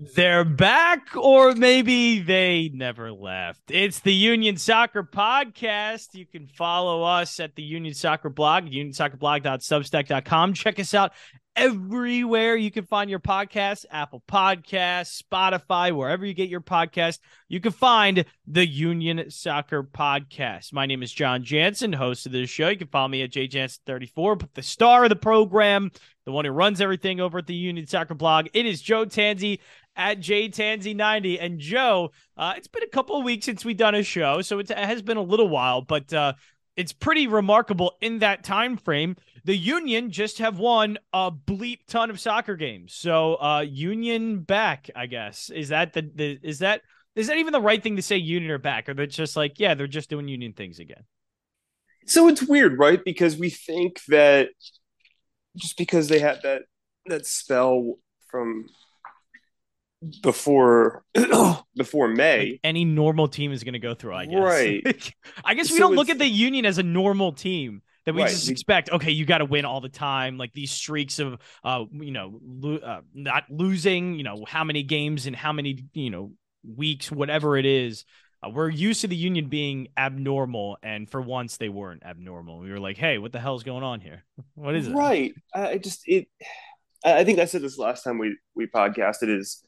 They're back, or maybe they never left. It's the Union Soccer Podcast. You can follow us at the Union Soccer Blog, unionsoccerblog.substack.com. Check us out everywhere you can find your podcast Apple Podcasts, Spotify, wherever you get your podcast. You can find the Union Soccer Podcast. My name is Jon Jansen, host of this show. You can follow me at jjansen34, but the star of the program, the one who runs everything over at the Union Soccer Blog, it is Joe Tansey at jtansey90. And Joe, uh, it's been a couple of weeks since we've done a show, so it has been a little while, but uh, it's pretty remarkable in that time frame the Union just have won a bleep ton of soccer games. So uh Union back, I guess. Is that the, the is that is that even the right thing to say Union or back? Or they're just like, yeah, they're just doing Union things again. So it's weird, right? Because we think that just because they had that that spell from before before May. Like any normal team is going to go through, I guess. Right. I guess we so don't look at the Union as a normal team that we right. just expect. Okay, you got to win all the time. Like these streaks of, uh, you know, lo- uh, not losing. You know, how many games and how many, you know, weeks, whatever it is. Uh, we're used to the Union being abnormal, and for once they weren't abnormal. We were like, "Hey, what the hell's going on here? What is it?" Right. I just it. I think I said this last time we we podcasted. Is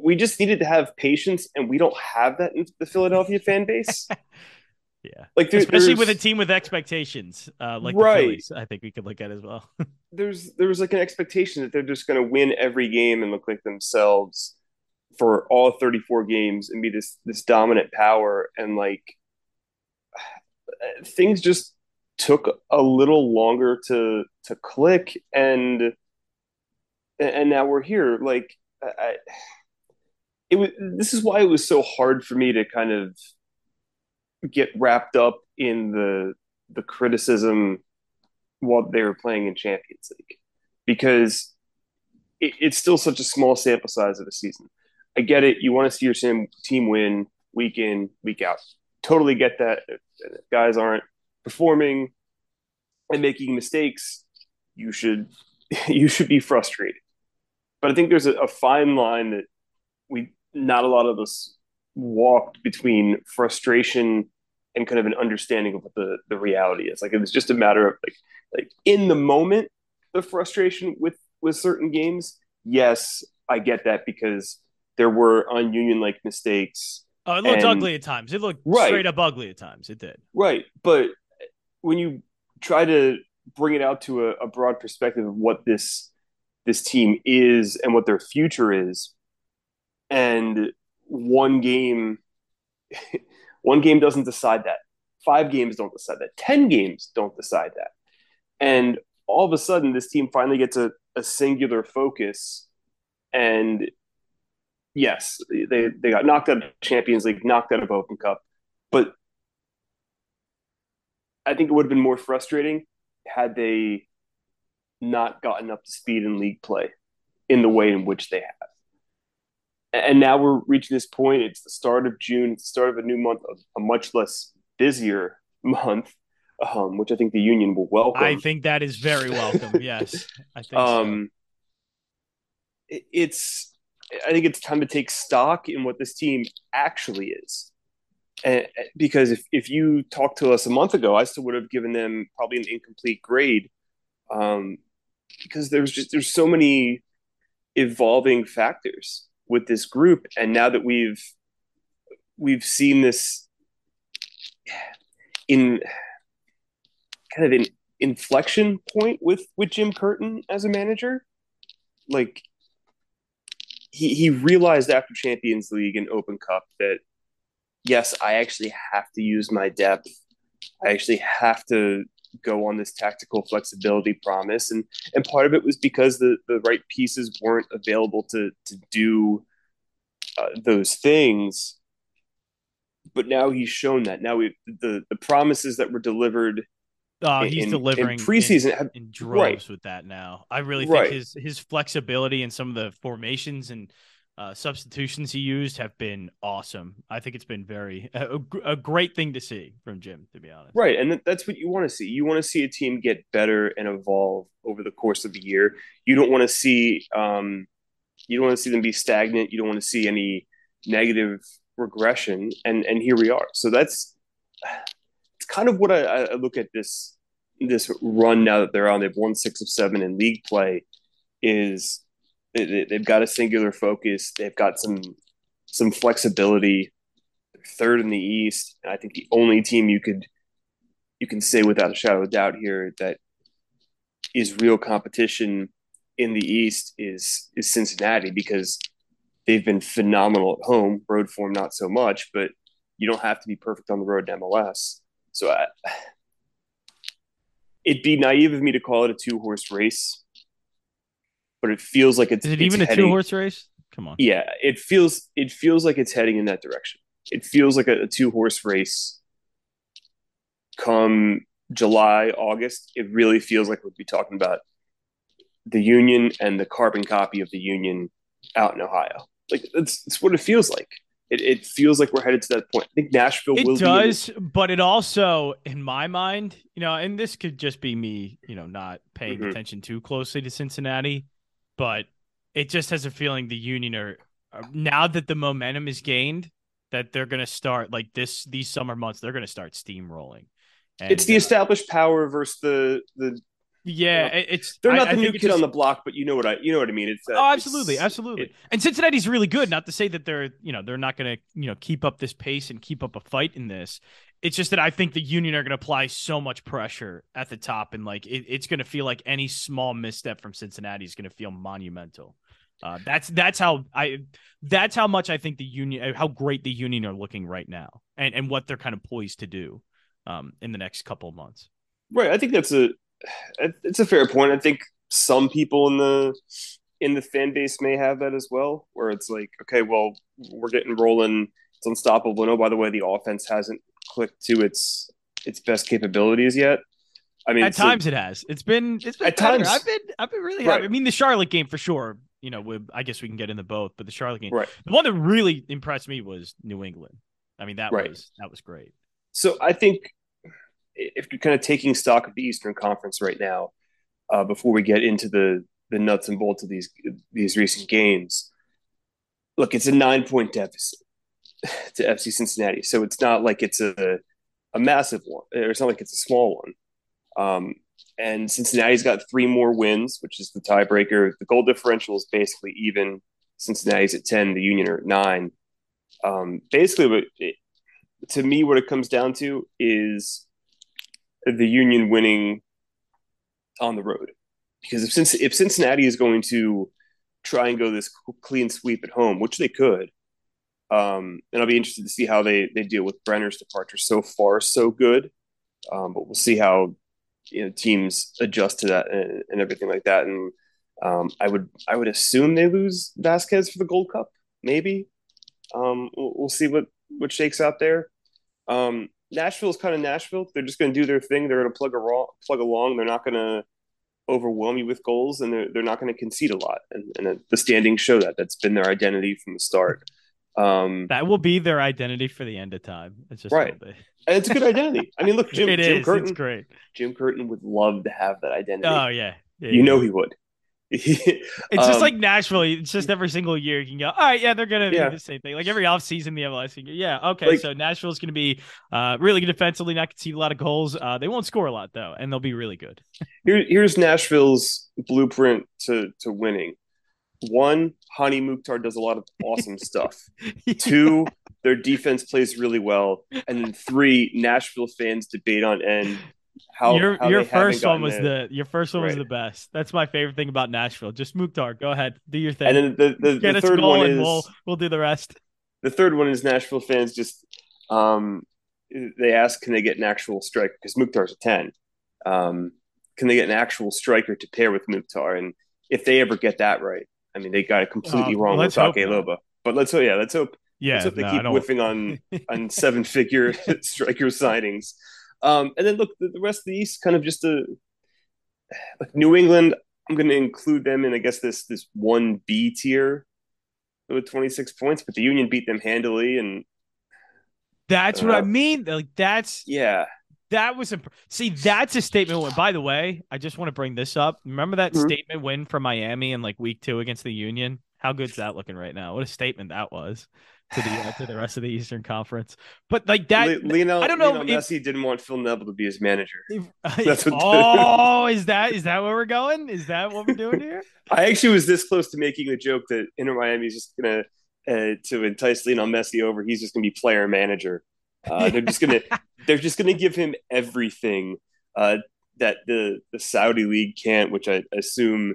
we just needed to have patience, and we don't have that in the Philadelphia fan base. yeah, like there, especially with a team with expectations, uh, like right. the Phillies, I think we could look at as well. there's there was like an expectation that they're just going to win every game and look like themselves for all 34 games and be this this dominant power, and like things just took a little longer to to click and and now we're here like I, it was this is why it was so hard for me to kind of get wrapped up in the the criticism while they were playing in Champions League because it, it's still such a small sample size of a season. I get it. You want to see your team win week in, week out. Totally get that. If guys aren't performing and making mistakes, you should you should be frustrated. But I think there's a, a fine line that we not a lot of us walked between frustration and kind of an understanding of what the, the reality is. Like it was just a matter of like like in the moment, the frustration with with certain games. Yes, I get that because there were on union like mistakes. Oh, it looked and, ugly at times. It looked right. straight up ugly at times. It did. Right. But when you try to bring it out to a, a broad perspective of what this this team is and what their future is, and one game one game doesn't decide that. Five games don't decide that. 10 games don't decide that. And all of a sudden this team finally gets a, a singular focus. And yes they, they got knocked out of champions league knocked out of open cup. But i think it would have been more frustrating had they not gotten up to speed in league play in the way in which they have and now we're reaching this point. It's the start of June. It's the start of a new month, a much less busier month, um, which I think the union will welcome. I think that is very welcome. yes, I think. Um, so. it's. I think it's time to take stock in what this team actually is. And because if, if you talked to us a month ago, I still would have given them probably an incomplete grade. Um, because there's just there's so many evolving factors with this group. And now that we've we've seen this in kind of an inflection point with with Jim Curtin as a manager like he he realized after Champions League and Open Cup that yes I actually have to use my depth. I actually have to go on this tactical flexibility promise and and part of it was because the the right pieces weren't available to to do uh, those things but now he's shown that now we the the promises that were delivered he's in, delivering in preseason in, have, in droves right. with that now. I really think right. his his flexibility and some of the formations and uh, substitutions he used have been awesome. I think it's been very a, a, great thing to see from Jim, to be honest. Right, and that's what you want to see. You want to see a team get better and evolve over the course of the year. You don't want to see um, You don't want to see them be stagnant. You don't want to see any negative regression. And and here we are. So that's it's kind of what I, I look at this this run now that they're on. They've won six of seven in league play. Is they, they've got a singular focus. They've got some some flexibility. They're third in the East, and I think the only team you could you can say without a shadow of doubt here that is real competition in the East is is Cincinnati because they've been phenomenal at home. Road form not so much, but you don't have to be perfect on the road in MLS. So I, it'd be naive of me to call it a two horse race, but it feels like it's. Is it it's even a two horse race? Come on. Yeah, it feels it feels like it's heading in that direction. It feels like a, a two horse race. Come July, August, it really feels like we'd be talking about the Union and the carbon copy of the Union out in Ohio. Like that's, that's what it feels like. It, it feels like we're headed to that point. I think Nashville will It does, but it also, in my mind, you know, and this could just be me, you know, not paying Mhm. attention too closely to Cincinnati, but it just has a feeling the Union are are- now that the momentum is gained, that they're going to start like this these summer months. They're going to start steamrolling. Be, it's the uh, established power versus the the. yeah, you it- it's They're not I the new kid just- on the block, but you know what I you know what I mean. It's that, Oh, it's- absolutely, absolutely. it- and Cincinnati's really good. Not to say that they're, you know, they're not going to, you know, keep up this pace and keep up a fight in this. It's just that I think the Union are going to apply so much pressure at the top, and like it, it's going to feel like any small misstep from Cincinnati is going to feel monumental. Uh, that's that's how I that's how much I think the Union, how great the Union are looking right now, and and what they're kind of poised to do um, in the next couple of months. Right. I think that's a it's a fair point. I think some people in the in the fan base may have that as well, where it's like, okay, well, we're getting rolling. It's unstoppable. Oh, by the way, the offense hasn't clicked to its its best capabilities yet. I mean, at times it has. It's been it's been At better. times- I've been I've been really Right. I mean, the Charlotte game for sure. You know, we, I guess we can get into both, but the Charlotte game, right. the one that really impressed me was New England. I mean, that Right. was that was great. So I think if you're kind of taking stock of the Eastern Conference right now, uh, before we get into the the nuts and bolts of these these recent games, look, it's a nine point deficit to FC Cincinnati, so it's not like it's a a massive one, or it's not like it's a small one. Um, and Cincinnati's got three more wins, which is the tiebreaker. The goal differential is basically even. Cincinnati's at ten, the Union are at nine. Um, basically, what it, to me, what it comes down to is the Union winning on the road. Because if if Cincinnati is going to try and go this clean sweep at home, which they could, um, and I'll be interested to see how they they deal with Brenner's departure. So far, so good, um, but we'll see how you know teams adjust to that and, and everything like that. And um, I would I would assume they lose Vasquez for the Gold Cup, maybe. Um, we'll, we'll see what what shakes out there. Um, Nashville's kind of Nashville. They're just going to do their thing. They're going to plug a raw, plug along. They're not going to overwhelm you with goals, and they're they're not going to concede a lot. And, and the standings show that. That's been their identity from the start. Um, That will be their identity for the end of time. It's just Right. and it's a good identity. I mean, look, Jim, It Jim is. Curtin. It's great. Jim Curtin would love to have that identity. Oh yeah. Yeah, you yeah. know he would. It's just Um, like Nashville. It's just every single year you can go, all right, yeah, they're gonna Yeah. do the same thing. Like every offseason, the MLS, go, yeah, okay. Like- so Nashville's gonna be uh, really good defensively, not concede a lot of goals. Uh, they won't score a lot though, and they'll be really good. Here, here's Nashville's blueprint to to winning. One, Hani Mukhtar does a lot of awesome stuff. Two, their defense plays really well, and then three, Nashville fans debate on end how your how your first one was the your first one was the best. That's my favorite thing about Nashville. Just Mukhtar, go ahead, do your thing. and then the the, Get the third one is we'll we'll do the rest. the third one is Nashville fans just um they ask can they get an actual striker because Mukhtar's a ten. Um, can they get an actual striker to pair with Mukhtar? And if they ever get that right, I mean they got it completely Oh, wrong with hope Ake. Loba. But let's hope, yeah, let's hope Yeah, let's hope they no, I keep whiffing on on seven figure striker signings. Um, and then look, the, the rest of the East kind of just a like New England. I'm going to include them in, I guess, this this one B tier with 26 points, but the Union beat them handily, and That's what I Uh, mean. Like that's yeah, That was a see. That's a statement. Win. By the way, I just want to bring this up. Remember that Mhm. statement win for Miami in like week two against the Union? How good's that looking right now? What a statement that was to the uh, to the rest of the Eastern Conference. But like that, Le- Lionel, I don't know Lionel if- Messi didn't want Phil Neville to be his manager. That's what- oh, is that is that where we're going? Is that what we're doing here? I actually was this close to making the joke that Inter Miami is just gonna uh, to entice Lionel Messi over. He's just gonna be player manager. Uh, they're just gonna they're just gonna give him everything uh, that the the Saudi league can't, which I assume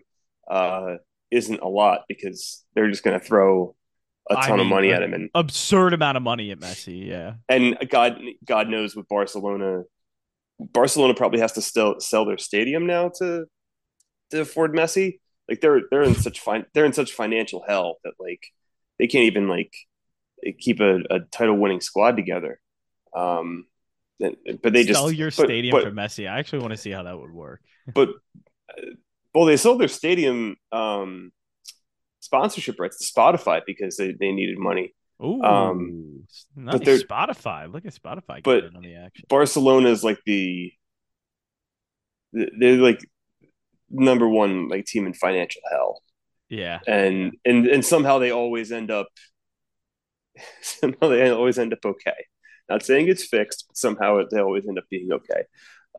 uh, isn't a lot because they're just gonna throw a ton of mean, money uh, at him and Absurd amount of money at Messi. Yeah. and God God knows what Barcelona Barcelona probably has to still sell their stadium now to to afford Messi. Like they're they're in such fine they're in such financial hell that like they can't even like keep a, a title winning squad together. Um, and- but they just sell your but- stadium but, for Messi. I actually want to see how that would work. but uh, well they sold their stadium um sponsorship rights to Spotify because they, they needed money. Ooh, Um, nice. they're- Spotify. Look at Spotify but- on the action. Barcelona is like the they're like number one like team in financial hell, Yeah. and and and somehow they always end up somehow they always end up okay. Not saying it's fixed, but somehow it, they always end up being okay.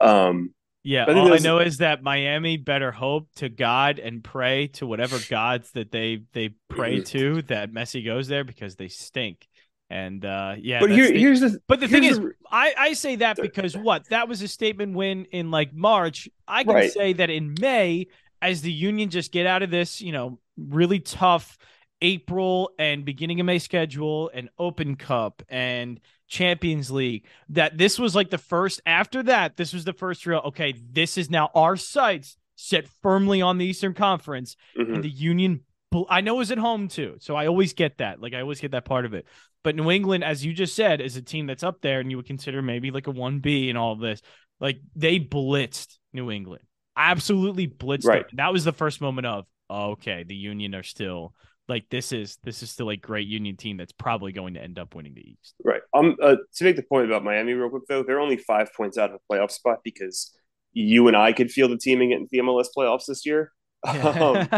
Um, Yeah, I all I know is that Miami better hope to God and pray to whatever gods that they they pray to that Messi goes there because they stink. And uh yeah, but here, the- here's the but the thing is, the- I I say that because what that was a statement win in like March. I can Right. say that in May, as the Union just get out of this, you know, really tough April and beginning of May schedule and Open Cup and Champions League, that this was like the first after that, this was the first real okay, this is now our sights set firmly on the Eastern Conference Mhm. and the Union. I know is at home too, so I always get that. Like I always get that part of it. But New England, as you just said, is a team that's up there, and you would consider maybe like a one B and all this. Like they blitzed New England, absolutely blitzed Right. That was the first moment of okay, the Union are still like this is this is still a great Union team that's probably going to end up winning the East. Right. Um. Uh, to make the point about Miami real quick, though, they're only five points out of a playoff spot because you and I could feel the teaming in the MLS playoffs this year. Um,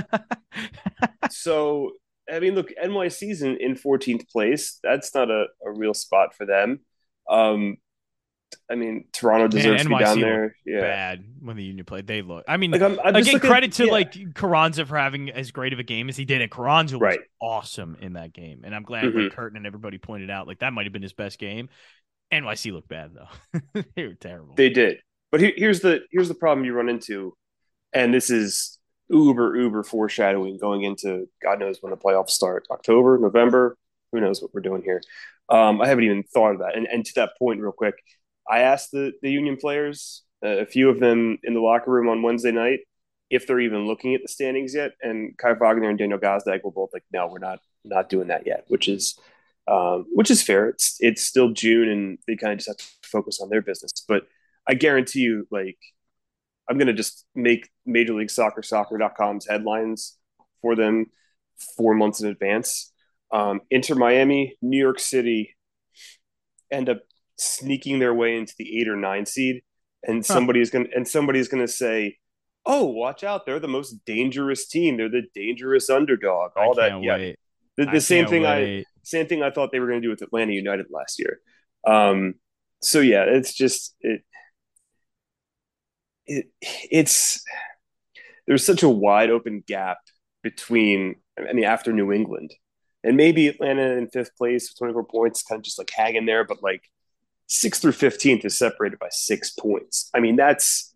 so I mean, look, NYC's in, in 14th place. That's not a, a real spot for them. Um, I mean, Toronto deserves to be down there. Yeah. Bad when the Union played. They look. I mean, Like I'm, I'm Again, credit to yeah. like Carranza for having as great of a game as he did, and Carranza was awesome in that game. And I'm glad Mhm. like Curtin and everybody pointed out like that might have been his best game. NYC looked bad though; they were terrible. They did. But here, here's the here's the problem you run into, and this is uber uber foreshadowing going into God knows when the playoffs start October November who knows what we're doing here. Um, I haven't even thought of that. And and to that point, real quick, I asked the the Union players, uh, a few of them in the locker room on Wednesday night, if they're even looking at the standings yet. And Kai Wagner and Daniel Gazdag were both like, no, we're not not doing that yet, which is um, which is fair. It's it's still June, and they kind of just have to focus on their business. But I guarantee you, like, I'm gonna just make Major League Soccer Soccer.com's headlines for them four months in advance. Um, Inter Miami, New York City end up sneaking their way into the eight or nine seed, and Huh. somebody's gonna and somebody's gonna say, "Oh, watch out! They're the most dangerous team. They're the dangerous underdog." All that, yeah. wait. The, same thing I same thing I thought they were going to do with Atlanta United last year. Um, so yeah, it's just it, it it's there's such a wide open gap between I mean after New England and maybe Atlanta in fifth place with 24 points, kind of just like hanging there, but like sixth through 15th is separated by six points. I mean that's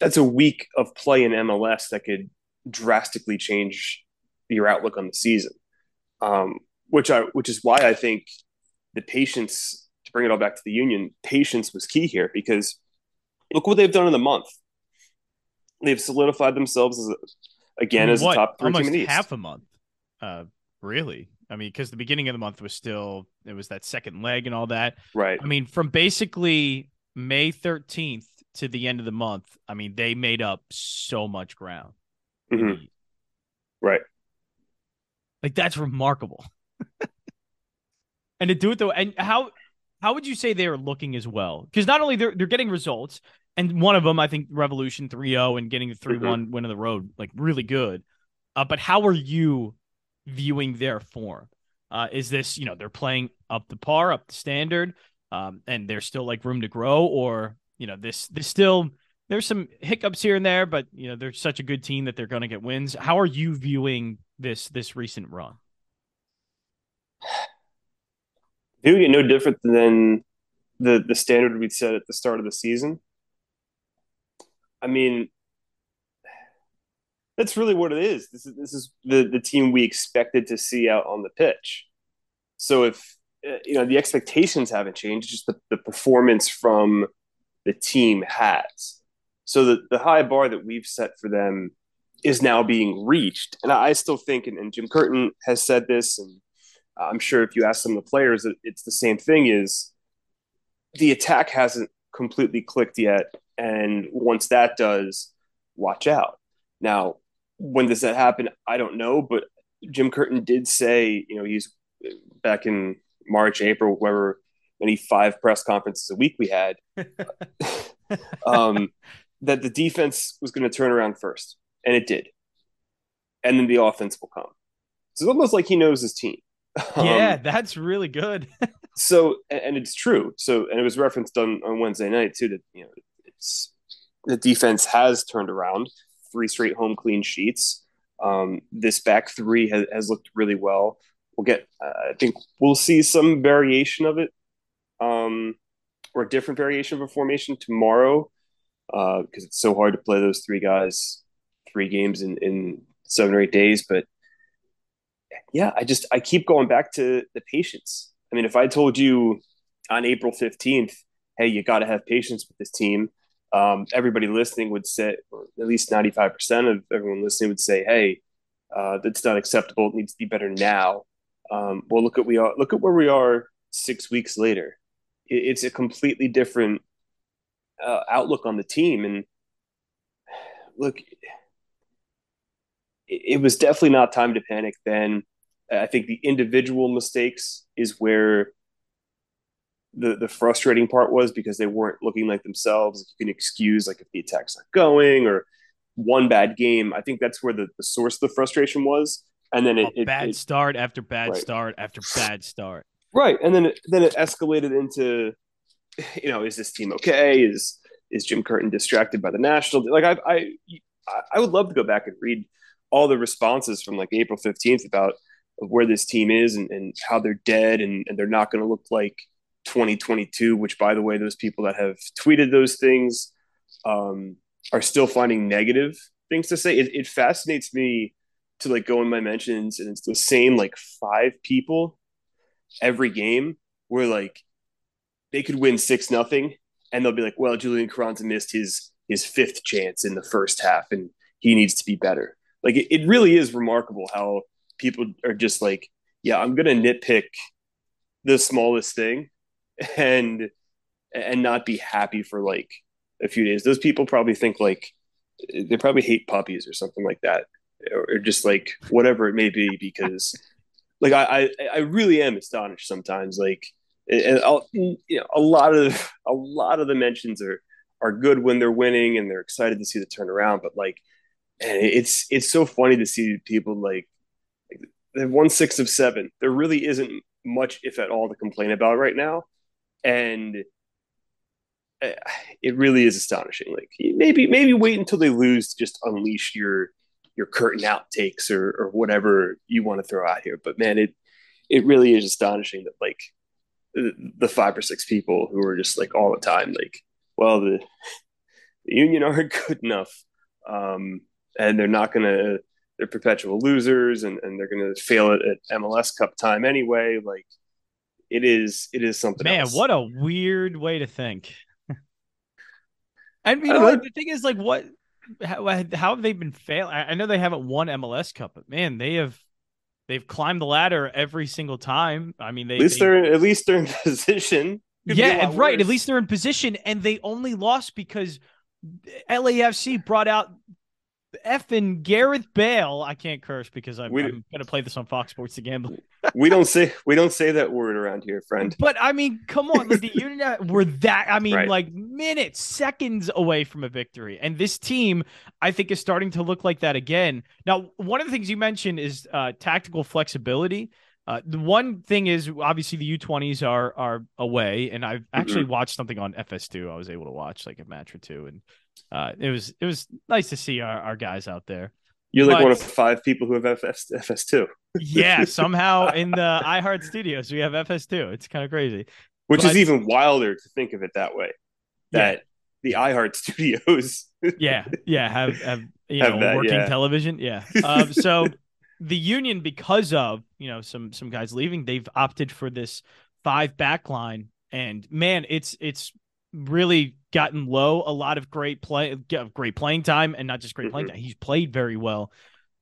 that's a week of play in MLS that could drastically change your outlook on the season um, which I which is why I think the patience to bring it all back to the union patience was key here because look what they've done in the month. They've solidified themselves as a, again I mean, as what? a top three almost team in the East. half a month. Uh, really? I mean, because the beginning of the month was still it was that second leg and all that. right, I mean, from basically May 13th to the end of the month, I mean, they made up so much ground. Mhm. Right. Like that's remarkable. and to do it though, and how how would you say they are looking as well? Because not only they're they're getting results, and one of them I think Revolution 3-0 and getting the 3-1 mm-hmm. win of the road, like really good. Uh, but how are you viewing their form? Uh, is this you know they're playing up the par, up the standard, um, and there's still like room to grow, or you know this this still there's some hiccups here and there, but you know they're such a good team that they're going to get wins. How are you viewing this this recent run? Viewing it no different than the the standard we set at the start of the season. I mean, that's really what it is. This is this is the the team we expected to see out on the pitch. So if uh, you know the expectations haven't changed, just the, the performance from the team has. So the, the high bar that we've set for them is now being reached. And I still think, and, and Jim Curtin has said this, and I'm sure if you ask some of the players, it's the same thing is the attack hasn't completely clicked yet. And once that does, watch out. Now, when does that happen? I don't know, but Jim Curtin did say, you know, he's back in March, April, whatever many five press conferences a week we had, um, that the defense was going to turn around first, and it did, and then the offense will come. So it's almost like he knows his team. Yeah, um, that's really good. so, and it's true. So, and it was referenced on on Wednesday night too. That you know, it's the defense has turned around. Three straight home clean sheets. Um, this back three has, has looked really well. We'll get. Uh, I think we'll see some variation of it um, or a different variation of a formation tomorrow because uh, it's so hard to play those three guys three games in, in seven or eight days. But yeah, I just I keep going back to the patience. I mean, if I told you on April 15th, hey, you got to have patience with this team, um, everybody listening would say, or at least 95% of everyone listening would say, hey, uh, that's not acceptable. It needs to be better now. Um, well, look at we are. Look at where we are six weeks later it's a completely different uh, outlook on the team. And look, it, it was definitely not time to panic then. I think the individual mistakes is where the the frustrating part was because they weren't looking like themselves. You can excuse like if the attack's not going or one bad game. I think that's where the, the source of the frustration was. And then it, oh, bad it, start after bad right. start after bad start. Right, and then it, then it escalated into, you know, is this team okay? Is is Jim Curtin distracted by the national? Like I I I would love to go back and read all the responses from like April fifteenth about where this team is and, and how they're dead and, and they're not going to look like 2022. Which, by the way, those people that have tweeted those things um, are still finding negative things to say. It, it fascinates me to like go in my mentions and it's the same like five people every game where like they could win six nothing and they'll be like, well, Julian Carranza missed his his fifth chance in the first half and he needs to be better. Like it, it really is remarkable how people are just like, yeah, I'm gonna nitpick the smallest thing and and not be happy for like a few days. Those people probably think like they probably hate puppies or something like that, or, just like whatever it may be because like I, I, I really am astonished sometimes. Like, and I'll, you know, a lot of a lot of the mentions are are good when they're winning and they're excited to see the turnaround. But like, and it's it's so funny to see people like, like they've won six of seven. There really isn't much, if at all, to complain about right now, and eh, it really is astonishing. Like maybe maybe wait until they lose to just unleash your your Curtin outtakes or or whatever you want to throw out here. But man, it it really is astonishing that like the five or six people who are just like all the time like, well, the, the union aren't good enough, um, and they're not gonna they're perpetual losers and, and they're gonna fail it at MLS Cup time anyway. Like it is it is something. Man, else. what a weird way to think. and you know, the thing is, like, what how, how have they been failing? I know they haven't won MLS Cup, but man, they have they've climbed the ladder every single time. I mean, they at least they, are at least they're in position. yeah, right. Worse. At least they're in position, and they only lost because LAFC brought out effing Gareth Bale. I can't curse because I'm, I'm going to play this on Fox Sports to gamble. we don't say we don't say that word around here, friend. But I mean, come on, like the Union were that. I mean, right. like minutes, seconds away from a victory, and this team, I think, is starting to look like that again. Now, one of the things you mentioned is uh, tactical flexibility. Uh, the one thing is obviously the U20s are are away, and I've actually mm-hmm. watched something on FS2. I was able to watch like a match or two, and uh, it was it was nice to see our, our guys out there. You're like but, one of five people who have FS FS2. yeah, somehow in the iHeart Studios we have FS2. It's kind of crazy, which but, is even wilder to think of it that way. That yeah. the iHeart Studios, yeah, yeah, have have you have know that, working yeah. television, yeah. Um, so the union because of you know some some guys leaving they've opted for this five back line and man it's it's really gotten Lowe a lot of great play great playing time and not just great playing mm-hmm. time he's played very well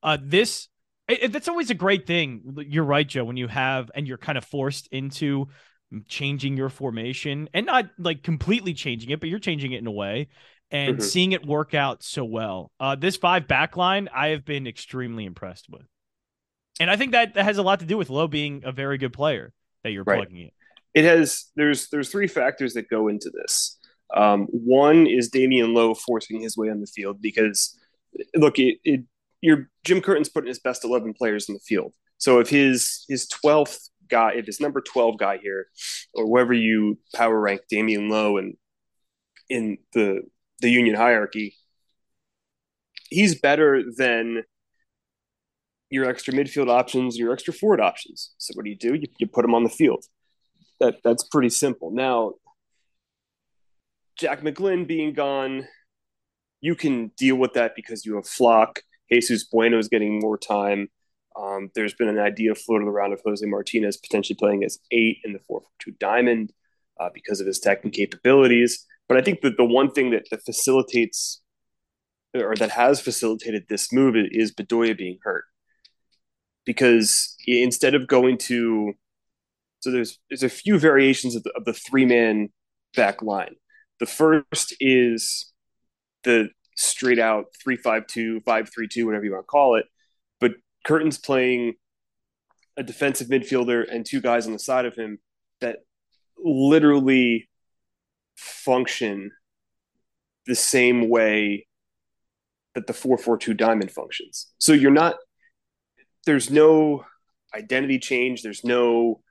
uh this it, that's always a great thing you're right joe when you have and you're kind of forced into changing your formation and not like completely changing it but you're changing it in a way and mm-hmm. seeing it work out so well uh this five back line i have been extremely impressed with and I think that, that has a lot to do with Lowe being a very good player that you're right. plugging in. It has. There's there's three factors that go into this. Um, one is Damion Lowe forcing his way on the field because look, it, it your Jim Curtin's putting his best eleven players in the field. So if his his twelfth guy, if his number twelve guy here, or wherever you power rank Damion Lowe and in the the union hierarchy, he's better than your extra midfield options, your extra forward options. So what do you do? You, you put him on the field. That that's pretty simple. Now, Jack McGlynn being gone, you can deal with that because you have Flach. Jesus Bueno is getting more time. Um, there's been an idea floated around of Jose Martinez potentially playing as eight in the 4 2 diamond uh, because of his technical capabilities. But I think that the one thing that, that facilitates or that has facilitated this move is Bedoya being hurt because instead of going to so there's there's a few variations of the, of the three man back line. The first is the straight out 352, 532, whatever you want to call it. But Curtin's playing a defensive midfielder and two guys on the side of him that literally function the same way that the 442 diamond functions. So you're not there's no identity change. There's no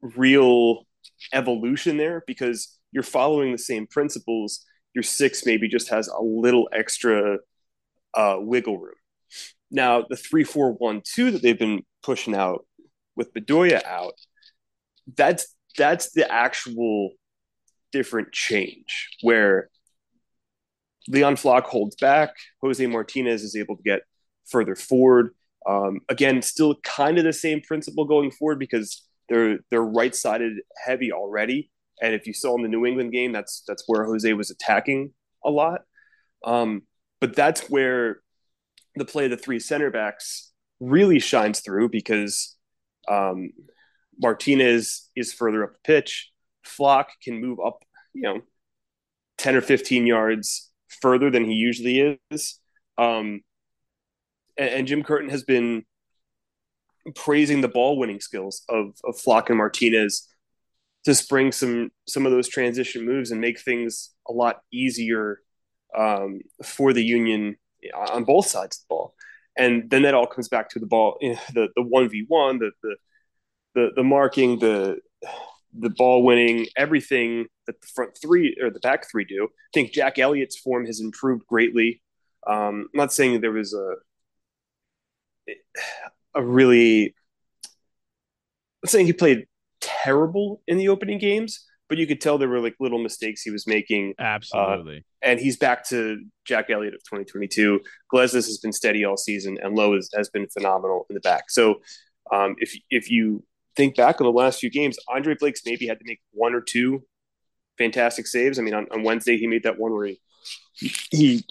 real evolution there because you're following the same principles. Your six maybe just has a little extra uh, wiggle room. Now, the three, four, one, two that they've been pushing out with Bedoya out, that's that's the actual different change where Leon Flach holds back, Jose Martinez is able to get further forward. Um, again, still kind of the same principle going forward because they're they're right sided heavy already. And if you saw in the New England game, that's that's where Jose was attacking a lot. Um, but that's where the play of the three center backs really shines through because um, Martinez is further up the pitch. Flach can move up, you know, 10 or 15 yards further than he usually is. Um, and, and Jim Curtin has been praising the ball winning skills of of Flach and Martinez to spring some some of those transition moves and make things a lot easier um, for the Union on both sides of the ball. And then that all comes back to the ball, the the one v one, the the the the marking, the the ball winning, everything that the front three or the back three do. I think Jack Elliott's form has improved greatly. Um, I'm not saying there was a a really I'm saying he played terrible in the opening games, but you could tell there were like little mistakes he was making. Absolutely. Uh, and he's back to Jack Elliott of 2022. Glesnes has been steady all season, and Lowe has, has been phenomenal in the back. So um, if if you think back on the last few games, Andre Blake's maybe had to make one or two fantastic saves. I mean, on, on Wednesday he made that one where he he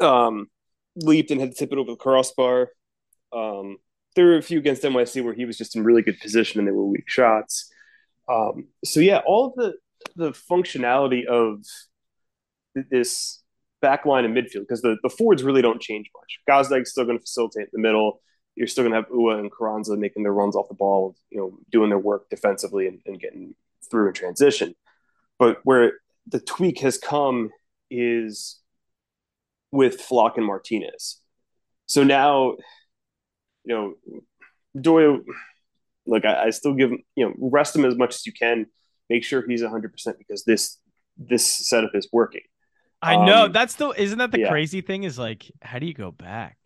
um, leaped and had to tip it over the crossbar. Um, there were a few against NYC where he was just in really good position and they were weak shots. Um, so yeah, all the the functionality of this back line and midfield because the, the forwards really don't change much. Gazdag's still going to facilitate in the middle. You're still going to have Uhre and Carranza making their runs off the ball, you know, doing their work defensively and, and getting through in transition. But where the tweak has come is with Flach and Martinez. So now, you know, Doyle, like I, I still give him, you know, rest him as much as you can. Make sure he's 100% because this this setup is working. I know um, that's the isn't that the yeah. crazy thing is like how do you go back?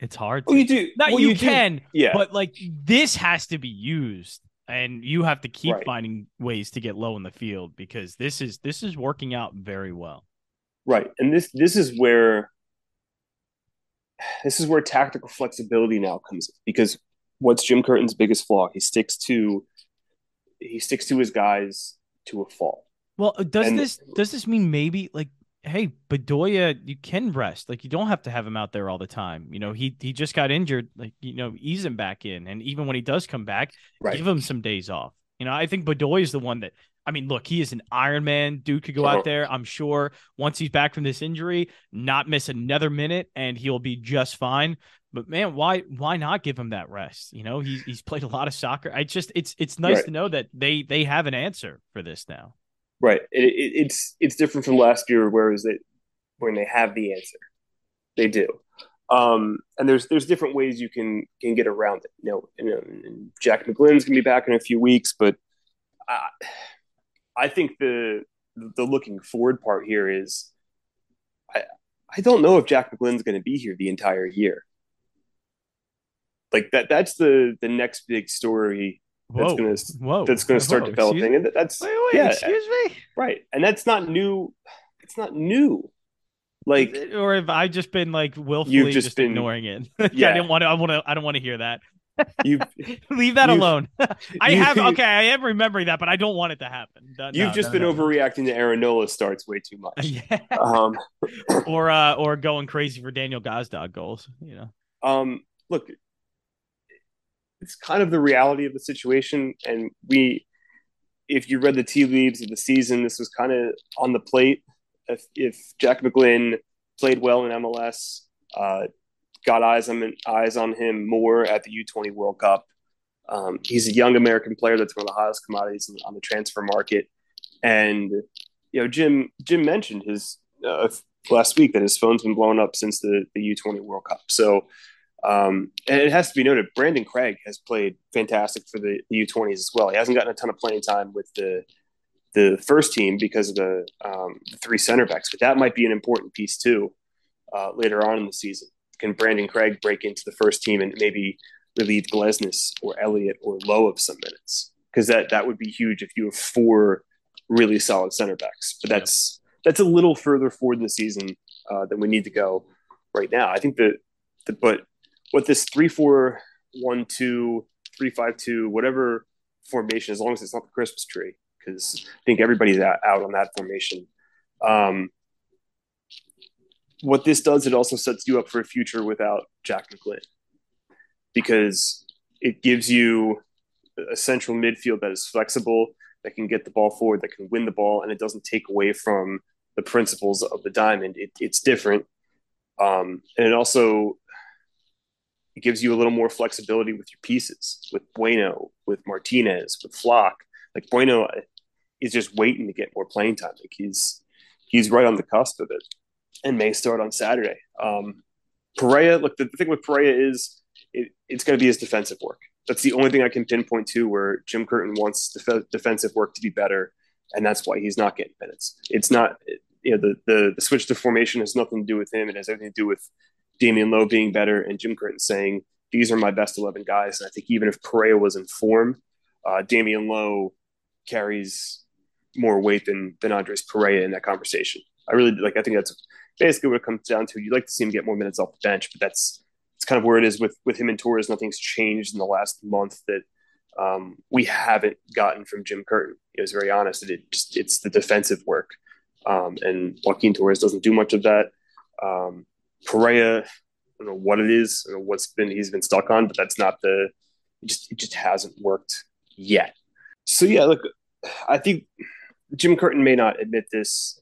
It's hard. To, well, you do. Not well, you, you, can, do. yeah. But like this has to be used, and you have to keep right. finding ways to get Lowe in the field because this is this is working out very well. Right, and this this is where this is where tactical flexibility now comes in because what's Jim Curtin's biggest flaw? He sticks to he sticks to his guys to a fault. Well, uh, does and, this does this mean maybe like hey, Bedoya, you can rest. Like you don't have to have him out there all the time. You know, he he just got injured. Like you know, ease him back in, and even when he does come back, right. give him some days off. You know, I think Bedoya is the one that. I mean, look, he is an Iron Man. Dude could go out there. I'm sure once he's back from this injury, not miss another minute, and he'll be just fine. But man, why why not give him that rest? You know, he's he's played a lot of soccer. I just it's it's nice right. to know that they they have an answer for this now. Right. It, it, it's it's different from last year, whereas it when they have the answer, they do. Um, and there's there's different ways you can can get around it. You know, you know Jack McGlynn's gonna be back in a few weeks, but I, I think the the looking forward part here is I I don't know if Jack McGlynn's going to be here the entire year. Like that that's the the next big story that's gonna that's gonna start whoa, developing, and that's wait, wait, yeah, excuse me, right? And that's not new. It's not new. Like, or have I just been like willfully just, just been, ignoring it? Yeah, I didn't want to. I want to. I don't want to hear that. You leave that alone. I have okay. I am remembering that, but I don't want it to happen. No, you've just no, been overreacting to Aaron Nola starts way too much. yeah. Um, or uh, or going crazy for Daniel Gazdag goals. You know. Um. Look, it's kind of the reality of the situation. And we, if you read the tea leaves of the season, this was kind of on the plate. If, if Jack McGlynn played well in MLS, uh, got eyes on eyes on him more at the U20 World Cup. Um, he's a young American player that's one of the highest commodities on the transfer market. And you know, Jim Jim mentioned his uh, last week that his phone's been blown up since the the U20 World Cup. So um, and it has to be noted, Brandan Craig has played fantastic for the, the U20s as well. He hasn't gotten a ton of playing time with the the first team because of the, um, the three center backs, but that might be an important piece too uh, later on in the season. Can Brandan Craig break into the first team and maybe relieve Glesnes or Elliott or Lowe of some minutes? Because that that would be huge if you have four really solid center backs. But that's that's a little further forward in the season uh, than we need to go right now. I think that, the, but what this three four one two three five two whatever formation, as long as it's not the Christmas tree, because I think everybody's out, on that formation. Um, what this does, it also sets you up for a future without Jack McGlynn, because it gives you a central midfield that is flexible, that can get the ball forward, that can win the ball, and it doesn't take away from the principles of the diamond. It, it's different, um, and it also it gives you a little more flexibility with your pieces, with Bueno, with Martinez, with Flach. Like Bueno is just waiting to get more playing time. Like he's he's right on the cusp of it, and may start on Saturday. Um, Perea, look, the, the thing with Perea is it, it's going to be his defensive work. That's the only thing I can pinpoint to where Jim Curtin wants def- defensive work to be better, and that's why he's not getting minutes. It's not, you know, the, the the switch to formation has nothing to do with him. It has everything to do with Damion Lowe being better and Jim Curtin saying, these are my best 11 guys. And I think even if Perea was in form, uh, Damion Lowe carries more weight than, than Andres Perea in that conversation. I really like, I think that's basically what it comes down to. You'd like to see him get more minutes off the bench, but that's, it's kind of where it is with, with him and Torres. Nothing's changed in the last month that um, we haven't gotten from Jim Curtin. He was very honest. It, it just, it's the defensive work. Um, and Joaquin Torres doesn't do much of that. Um, Perea, I don't know what it is, or what's been he's been stuck on, but that's not the it just it just hasn't worked yet. So yeah, look, I think Jim Curtin may not admit this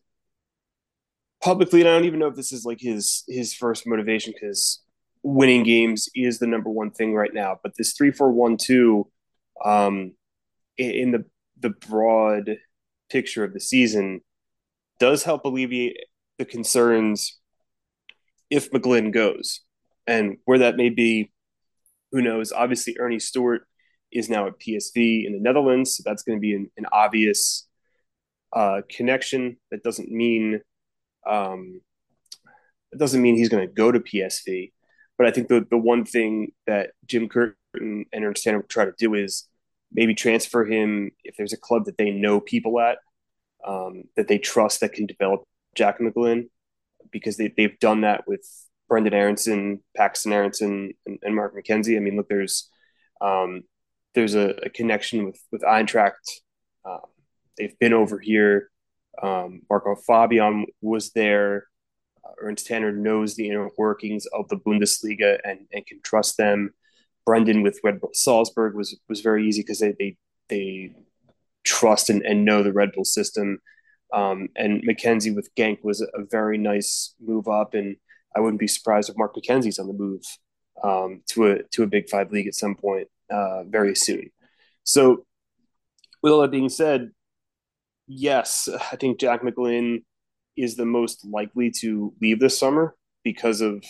publicly, and I don't even know if this is like his his first motivation because winning games is the number one thing right now. But this three four one two, um, in the the broad picture of the season, does help alleviate the concerns if McGlynn goes, and where that may be, who knows? Obviously, Earnie Stewart is now at PSV in the Netherlands, so that's going to be an, an obvious uh, connection. That doesn't mean um, it doesn't mean he's going to go to PSV. But I think the the one thing that Jim Curtin and Ernst Tanner try to do is maybe transfer him if there's a club that they know people at um, that they trust that can develop Jack McGlynn because they, they've done that with Brendan Aaronson, Paxton Aaronson, and, and Mark McKenzie. I mean, look, there's um, there's a, a, connection with with Eintracht. Um, they've been over here. Um, Marco Fabian was there. Uh, Ernst Tanner knows the inner workings of the Bundesliga and, and can trust them. Brendan with Red Bull Salzburg was was very easy because they, they they trust and, and know the Red Bull system. Um, and McKenzie with Genk was a, a, very nice move up, and I wouldn't be surprised if Mark McKenzie's on the move um, to a to a Big Five league at some point uh, very soon. So, with all that being said, yes, I think Jack McGlynn is the most likely to leave this summer because of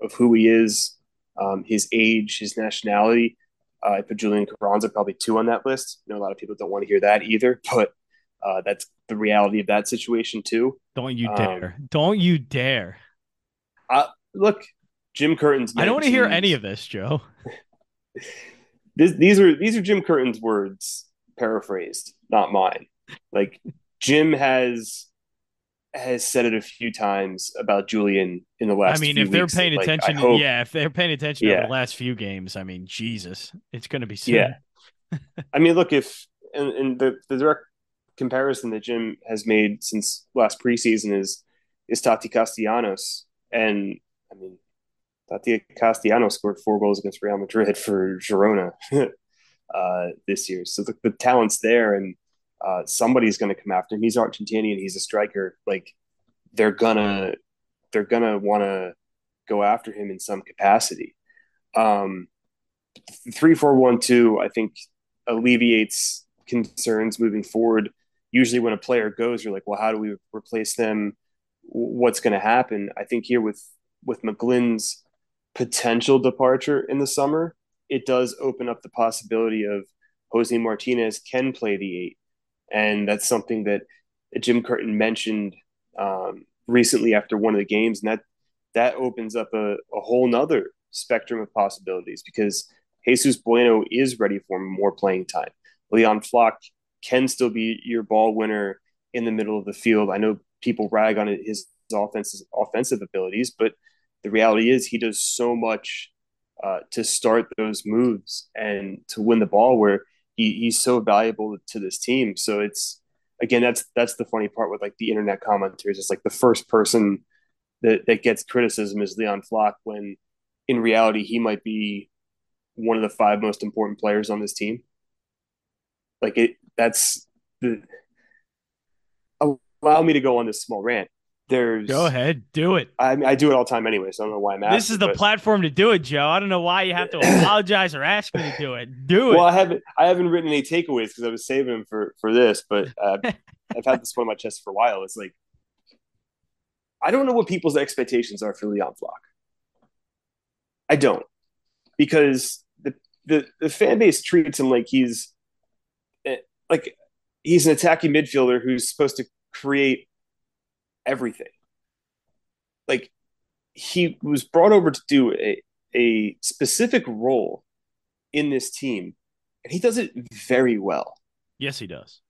of who he is, um, his age, his nationality. Uh, I put Julian Carranza probably two on that list. I know a lot of people don't want to hear that either, but uh, that's the reality of that situation too. Don't you dare! Um, don't you dare! Uh, look, Jim Curtin's. I don't want to hear any of this, Joe. this, these are these are Jim Curtin's words, paraphrased, not mine. Like Jim has has said it a few times about Julian in the last. I mean, if they're paying attention, hope, yeah, if they're paying attention yeah. to the last few games, I mean, Jesus, it's going to be soon. Yeah. I mean, look, if and, and the the direct comparison that Jim has made since last preseason is is Tati Castellanos, and I mean, Tati Castellanos scored four goals against Real Madrid for Girona uh, this year, so the, the talent's there, and uh, somebody's going to come after him. He's Argentinian. He's a striker. Like they're gonna they're gonna want to go after him in some capacity. Um, three four one two I think alleviates concerns moving forward. Usually, when a player goes, you're like, well, how do we replace them? What's going to happen? I think here with with McGlynn's potential departure in the summer, it does open up the possibility of Jose Martinez can play the eight and that's something that Jim Curtin mentioned um, recently after one of the games, and that that opens up a, a whole nother spectrum of possibilities because Jesus Bueno is ready for more playing time. Leon Flach can still be your ball winner in the middle of the field. I know people rag on his offensive offensive abilities, but the reality is he does so much uh, to start those moves and to win the ball where he, he's so valuable to this team. So it's again that's that's the funny part with like the internet commenters. It's like the first person that that gets criticism is Leon Flach when in reality he might be one of the five most important players on this team. Like it that's the allow me to go on this small rant there's go ahead, do it. I I do it all the time anyway, so I don't know why I'm asking. This is the but... platform to do it, Joe. I don't know why you have to apologize or ask me to do it. Do it. Well, I haven't I haven't written any takeaways because I was saving them for for this, but uh, I've had this one on my chest for a while. It's like I don't know what people's expectations are for Leon Flach. I don't because the the the fan base treats him like he's eh, like he's an attacking midfielder who's supposed to create everything. Like he was brought over to do a, a specific role in this team, and he does it very well. Yes, he does.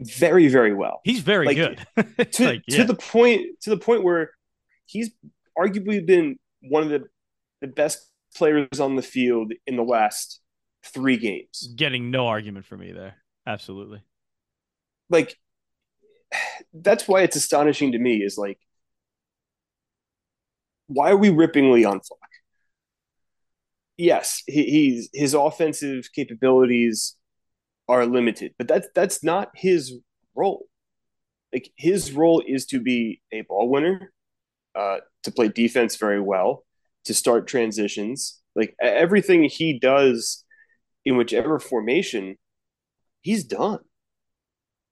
Very, very well. He's very like, good. to, like, yeah. to the point to the point where he's arguably been one of the, the best players on the field in the last three games. Getting no argument for me there. Absolutely. Like that's why it's astonishing to me is like why are we ripping Leon Flach? Yes, he, he's his offensive capabilities are limited, but that's that's not his role. like his role is to be a ball winner, uh, to play defense very well, to start transitions. Like everything he does in whichever formation, he's done.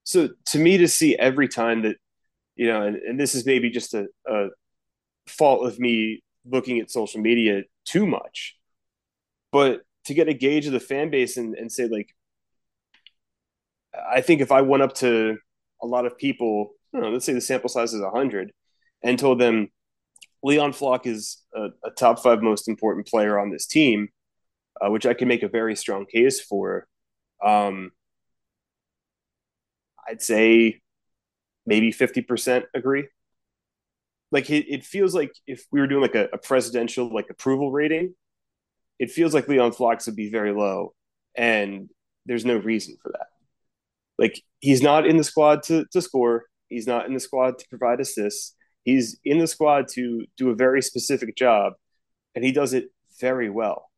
So to me, to see every time that, you know, and, and this is maybe just a, a fault of me looking at social media too much, but to get a gauge of the fan base and, and say like, I think if I went up to a lot of people, know, let's say the sample size is 100, and told them Leon Flach is a, a top five most important player on this team, uh, which I can make a very strong case for. Um, I'd say maybe 50% agree. Like it, it feels like if we were doing like a, a presidential like approval rating, it feels like Leon Flach would be very low, and there's no reason for that. Like he's not in the squad to to score. He's not in the squad to provide assists. He's in the squad to do a very specific job, and he does it very well.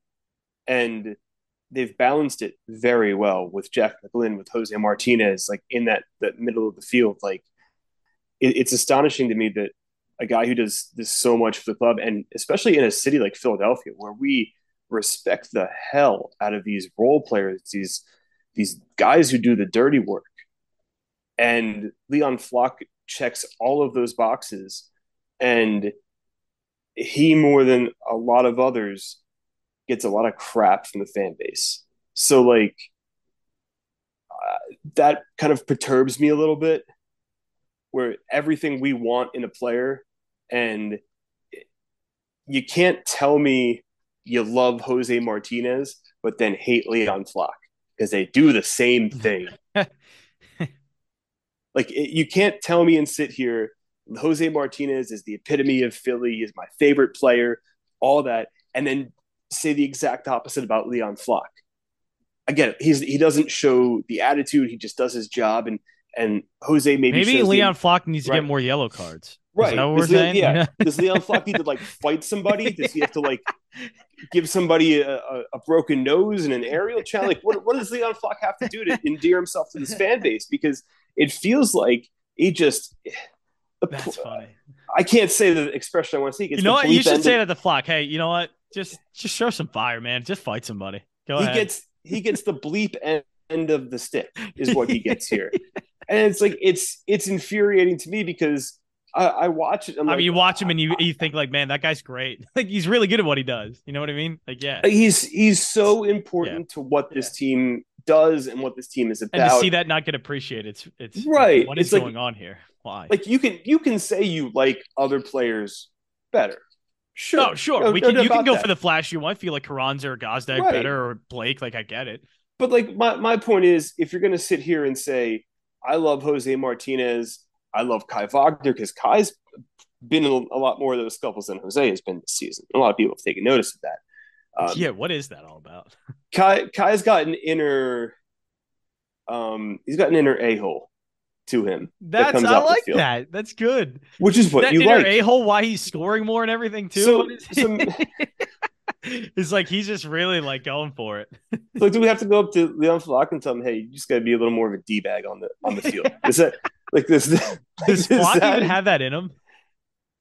And they've balanced it very well with Jack McGlynn, with Jose Martinez, like in that that middle of the field. Like it, it's astonishing to me that a guy who does this so much for the club, and especially in a city like Philadelphia, where we respect the hell out of these role players, these these guys who do the dirty work. And Leon Flach checks all of those boxes. And he, more than a lot of others, gets a lot of crap from the fan base. So, like, uh, that kind of perturbs me a little bit, where everything we want in a player, and you can't tell me you love Jose Martinez, but then hate Leon Flach because they do the same thing. like it, you can't tell me and sit here. Jose Martinez is the epitome of Philly. Is my favorite player. All that, and then say the exact opposite about Leon Flach. Again, he's he doesn't show the attitude. He just does his job, and and Jose maybe maybe Leon the, Flach needs to get more yellow cards. Right. what we're saying? Yeah. Does Leon Flach need to like fight somebody? Does he have to like give somebody a, a, a broken nose and an aerial challenge? Like, what, what does Leon Flach have to do to endear himself to this fan base? Because it feels like he just. That's funny. I can't say the expression I want to see. You know what? You should say that to Flach. Hey, you know what? Just just show some fire, man. Just fight somebody. Go he ahead. gets he gets the bleep end, end of the stick is what he gets here, and it's like it's it's infuriating to me because I, I watch it. i like, mean, you watch him and you ah. you think like, man, that guy's great. like he's really good at what he does. You know what I mean? Like, yeah, he's he's so important yeah. to what this yeah. team does and what this team is about. And to see that not get appreciated, it's it's right. What is it's going like, on here? Why? Like you can you can say you like other players better. Sure. Oh, sure. No, we can. No, you can go that. for the flash you want. Feel like Carranza or Gazdag right. better or Blake. Like I get it. But like my my point is, if you're going to sit here and say I love Jose Martinez, I love Kai Wagner because Kai's been in a lot more of those scuffles than Jose has been this season. A lot of people have taken notice of that. Um, yeah, what is that all about? Kai Kai's got an inner, um, he's got an inner a hole to him. That's that I like that. That's good. Which is what that you like. A hole, why he's scoring more and everything too. So, it's like he's just really like going for it. so do we have to go up to Leon Flach and tell him, hey, you just got to be a little more of a d bag on the on the field? Is that like this? Does Flach that... even have that in him?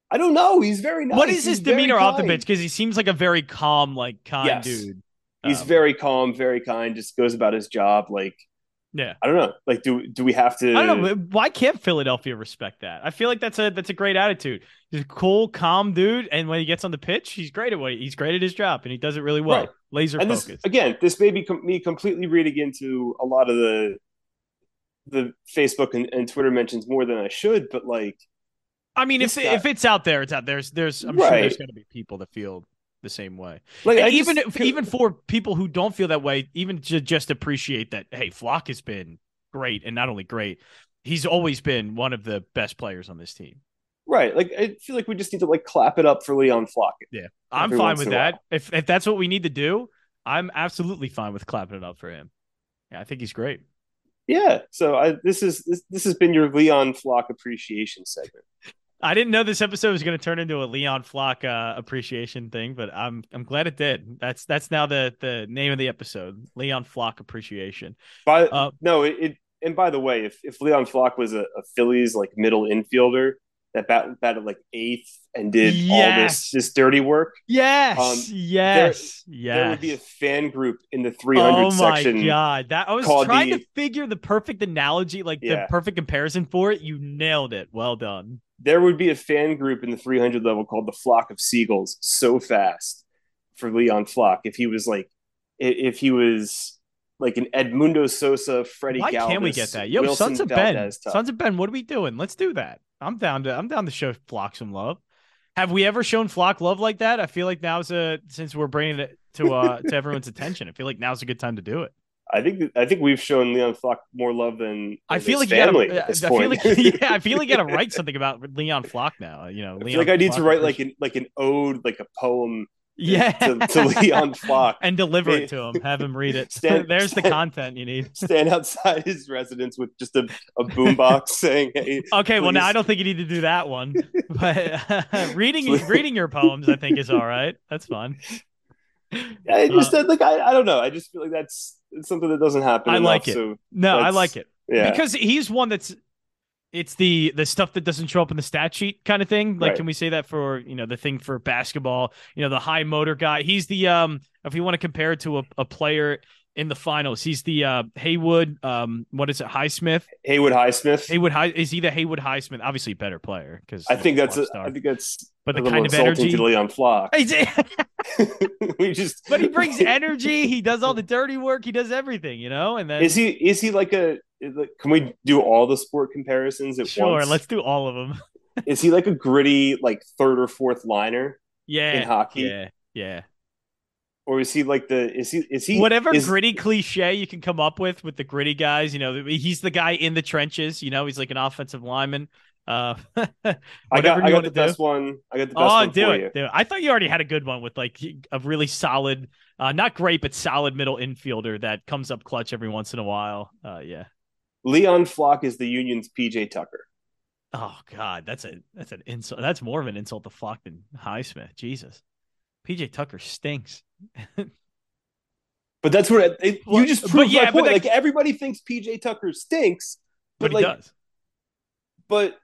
I don't know. He's very nice. What is his demeanor off the pitch? Because he seems like a very calm, like kind yes. dude. He's um, very calm, very kind. Just goes about his job. Like, yeah. I don't know. Like, do do we have to? I don't know. Why can't Philadelphia respect that? I feel like that's a that's a great attitude. He's a cool, calm dude, and when he gets on the pitch, he's great at what he's great at his job, and he does it really well. Right. Laser and focused. This, again, this may be com- me completely reading into a lot of the the Facebook and, and Twitter mentions more than I should, but like I mean, if if it's out there, it's out there. There's, there's I'm right. sure there's going to be people that feel the same way. Like even just, if, even for people who don't feel that way, even to just appreciate that. Hey, Flach has been great, and not only great, he's always been one of the best players on this team. Right. Like I feel like we just need to like clap it up for Leon Flach. Yeah, I'm fine with that. If if that's what we need to do, I'm absolutely fine with clapping it up for him. Yeah, I think he's great. Yeah. So I, this is this, this has been your Leon Flach appreciation segment. I didn't know this episode was going to turn into a Leon Flach uh, appreciation thing, but I'm I'm glad it did. That's that's now the the name of the episode, Leon Flach appreciation. But uh, no, it, it and by the way, if if Leon Flach was a, a Phillies like middle infielder that bat, batted like eighth and did yes. all this this dirty work, yes, um, yes, there, yes, there would be a fan group in the 300 oh section. Oh my god, that I was trying the, to figure the perfect analogy, like yeah. the perfect comparison for it. You nailed it. Well done. There would be a fan group in the 300 level called the Flock of Seagulls. So fast for Leon Flach if he was like if he was like an Edmundo Sosa, Freddie. Why Galvis, can't we get that? Yo, Wilson Sons of Ben, Sons of Ben, what are we doing? Let's do that. I'm down to I'm down to show Flach some love. Have we ever shown Flach love like that? I feel like now's a since we're bringing it to uh to everyone's attention. I feel like now's a good time to do it. I think I think we've shown Leon Flach more love than, I feel like family. Gotta, I feel like yeah, I feel like you got to write something about Leon Flach now. You know, I Leon like I need Flock to write like an like an ode, like a poem yeah to, to Leon Flach and deliver it to him. Have him read it. Stand, There's stand, the content you need. Stand outside his residence with just a, a boombox saying, "Hey." Okay, please. well now I don't think you need to do that one, but uh, reading reading your poems I think is all right. That's fun. I just uh, like I, I don't know. I just feel like that's something that doesn't happen. I enough, like it. So no, I like it. Yeah. Because he's one that's it's the the stuff that doesn't show up in the stat sheet kind of thing. Like, right. can we say that for you know the thing for basketball? You know, the high motor guy. He's the um. If you want to compare it to a, a player in the finals, he's the uh Haywood. Um, what is it? Highsmith. Haywood Highsmith. Haywood High is he the Haywood Highsmith? Obviously, better player because I think that's a, I think that's but the kind of energy to Leon Flach. we just but he brings energy. He does all the dirty work. He does everything. You know, and then is he is he like a can we do all the sport comparisons at sure, once? let's do all of them. is he like a gritty, like third or fourth liner? Yeah, in hockey. Yeah, yeah. Or is he like the? Is he? Is he? Whatever is, gritty cliche you can come up with with the gritty guys. You know, he's the guy in the trenches. You know, he's like an offensive lineman. Uh, I got, I got the do. best one. I got the best oh, one do for it, you. Do it. I thought you already had a good one with like a really solid, uh, not great, but solid middle infielder that comes up clutch every once in a while. Uh, yeah. Leon Flach is the Union's PJ Tucker. Oh God, that's a that's an insult. That's more of an insult to Flach than Highsmith. Jesus, PJ Tucker stinks. but that's what it, it, you just proved yeah, my point. That, like everybody thinks PJ Tucker stinks, but, but like, does. But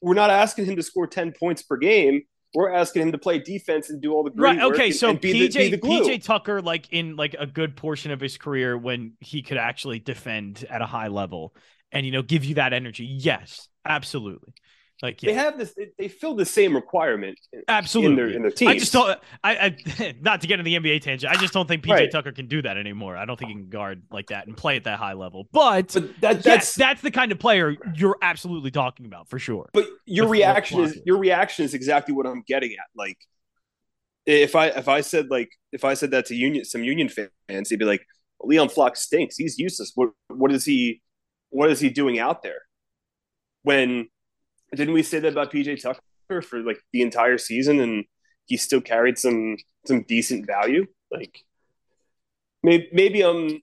we're not asking him to score ten points per game we're asking him to play defense and do all the great work. right. Okay, and, so and PJ the, the PJ Tucker, like in like a good portion of his career, when he could actually defend at a high level and you know give you that energy. Yes, absolutely. Like yeah. they have this, they, they fill the same requirement. Absolutely, in their in their team. I just don't. I, I not to get in the NBA tangent. I just don't think PJ right. Tucker can do that anymore. I don't think he can guard like that and play at that high level. But, but that, that's yes, that's the kind of player you're absolutely talking about for sure. But your reaction is your reaction is exactly what I'm getting at. Like if I if I said like if I said that to union some union fans, they'd be like, Leon Flach stinks. He's useless. What what is he what is he doing out there? When didn't we say that about PJ Tucker for like the entire season, and he still carried some some decent value? Like maybe maybe I'm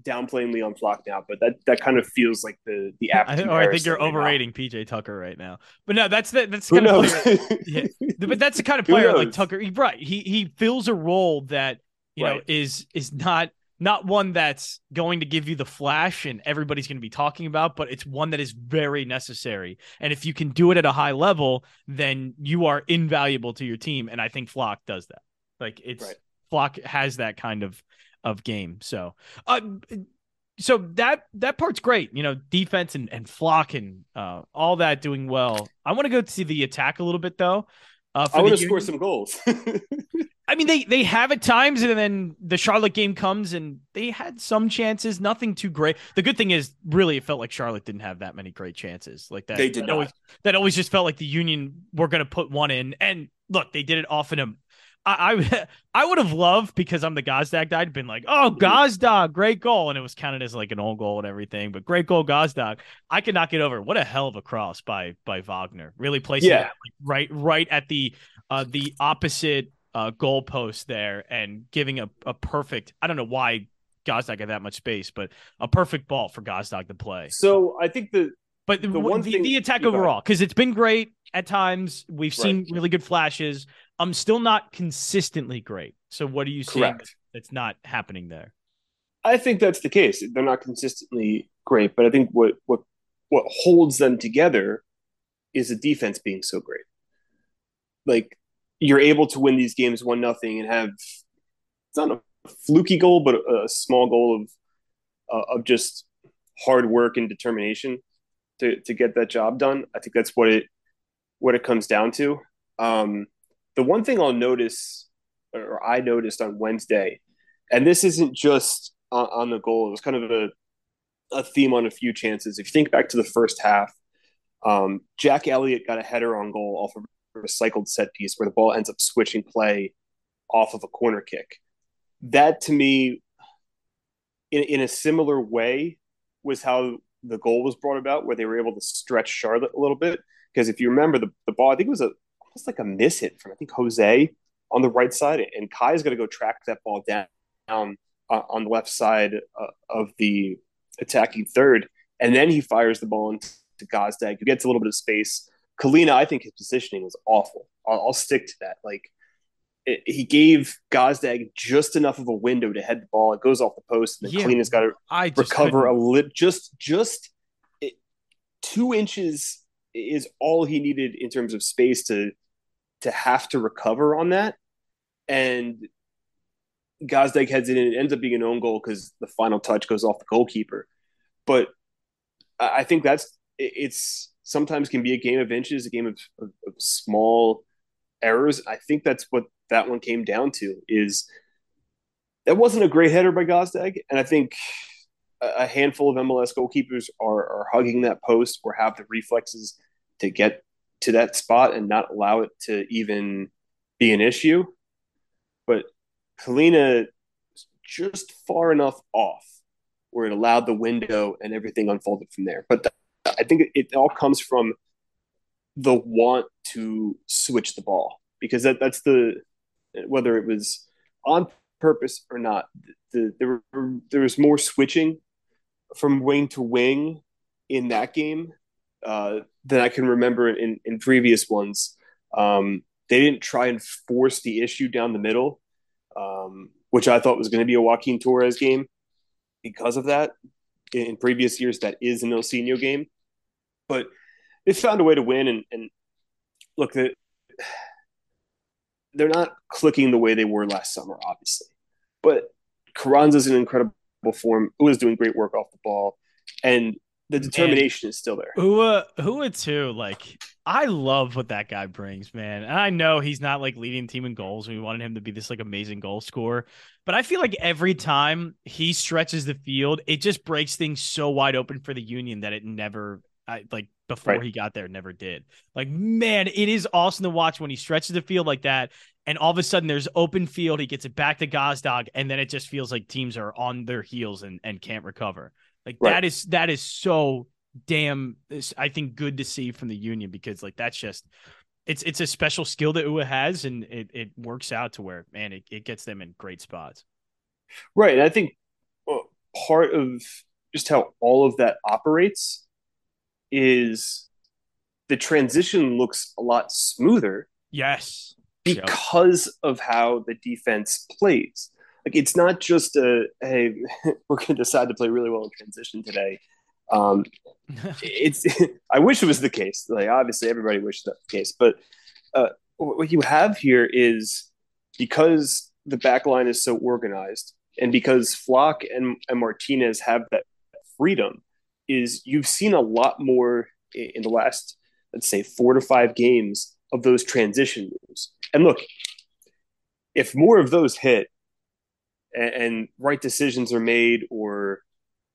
downplaying Leon Flach now, but that that kind of feels like the the app. I, or I think you're overrating PJ Tucker right now. But no, that's the that's the kind of player. yeah, but that's the kind of player like Tucker. He, right, he he fills a role that you right. know is is not not one that's going to give you the flash and everybody's going to be talking about, but it's one that is very necessary. And if you can do it at a high level, then you are invaluable to your team. And I think Flach does that. Like it's right. Flach has that kind of of game. So, uh, so that that part's great. You know, defense and and Flach and uh, all that doing well. I want to go to the attack a little bit though. Uh, I want to score some goals. I mean, they they have at times, and then the Charlotte game comes, and they had some chances, nothing too great. The good thing is, really, it felt like Charlotte didn't have that many great chances. Like that, they did that not. Always, that always just felt like the Union were going to put one in, and look, they did it off in a. I I, I would have loved because I'm the Gazdag guy. I'd been like, oh, Gazdag, great goal, and it was counted as like an own goal and everything. But great goal, Gazdag. I could not get over. What a hell of a cross by by Wagner. Really placing yeah. it like right right at the uh the opposite uh, goalpost there and giving a, a perfect. I don't know why Gazdag had that much space, but a perfect ball for Gazdag to play. So I think the but the, one the, thing, the attack overall because it's been great at times. We've seen really good flashes. I'm still not consistently great. So what are you seeing that's not happening there? I think that's the case. They're not consistently great, but I think what what what holds them together is the defense being so great. Like you're able to win these games one nothing and have it's not a fluky goal, but a, a small goal of uh, of just hard work and determination to to get that job done. I think that's what it what it comes down to. Um, the one thing I'll notice, or I noticed on Wednesday, and this isn't just on, on the goal. It was kind of a a theme on a few chances. If you think back to the first half, um, Jack Elliott got a header on goal off of a recycled set piece where the ball ends up switching play off of a corner kick. That to me, in, in a similar way, was how the goal was brought about, where they were able to stretch Charlotte a little bit. Because if you remember the, the ball, I think it was a almost like a miss hit from I think Jose on the right side, and Kai is going to go track that ball down, down uh, on the left side uh, of the attacking third, and then he fires the ball into Gazdag, who gets a little bit of space. Kahlina, I think his positioning was awful. I'll, I'll stick to that. Like it, he gave Gazdag just enough of a window to head the ball. It goes off the post, and then yeah, Kahlina's got to recover a lit, just just it, two inches is all he needed in terms of space to to have to recover on that. And Gazdag heads in and it ends up being an own goal because the final touch goes off the goalkeeper. But I think that's it's sometimes can be a game of inches, a game of, of, of small errors. I think that's what that one came down to is that wasn't a great header by Gazdag. And I think a handful of MLS goalkeepers are, are hugging that post or have the reflexes to get to that spot and not allow it to even be an issue. But Kahlina just far enough off where it allowed the window and everything unfolded from there. But I think it all comes from the want to switch the ball because that, that's the whether it was on purpose or not. The, there there was more switching from wing to wing in that game uh, than I can remember in, in previous ones. Um, they didn't try and force the issue down the middle, um, which I thought was going to be a Joaquin Torres game because of that. In previous years, that is an Ilsinho game, but they found a way to win. And, and look, the, they're not clicking the way they were last summer, obviously, but Carranza's in incredible form. was doing great work off the ball, and the determination is still there. Uhre, Uhre too. Like I love what that guy brings, man. And I know he's not like leading team in goals. We wanted him to be this like amazing goal scorer, but I feel like every time he stretches the field, it just breaks things so wide open for the Union that it never, I, like before right. he got there, never did. Like man, it is awesome to watch when he stretches the field like that, and all of a sudden there's open field. He gets it back to Gazdag, and then it just feels like teams are on their heels and and can't recover. Like right. that is that is so damn I think good to see from the union because like that's just it's it's a special skill that Uhre has and it, it works out to where man it, it gets them in great spots. Right. I think uh, part of just how all of that operates is the transition looks a lot smoother. Yes. Because yep. of how the defense plays like it's not just a hey we're going to decide to play really well in transition today. Um it's i wish it was the case. Like obviously everybody wishes that the case but uh what you have here is because the back line is so organized and because Flach and, and Martinez have that freedom is you've seen a lot more in the last let's say four to five games of those transition moves. And look if more of those hit and, and right decisions are made or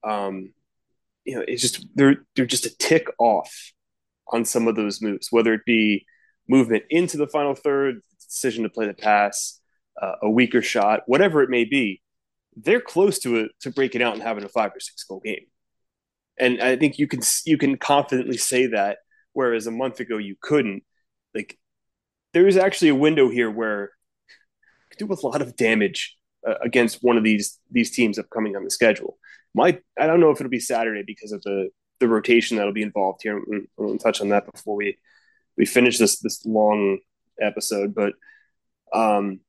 um, you know it's just they're they're just a tick off on some of those moves whether it be movement into the final third decision to play the pass uh, a weaker shot whatever it may be they're close to it to breaking out and having a five or six goal game. And i think you can you can confidently say that whereas a month ago you couldn't. Like there is actually a window here where do a lot of damage uh, against one of these these teams upcoming on the schedule. My I don't know if it'll be Saturday because of the the rotation that'll be involved here. We'll touch on that before we we finish this this long episode, but um,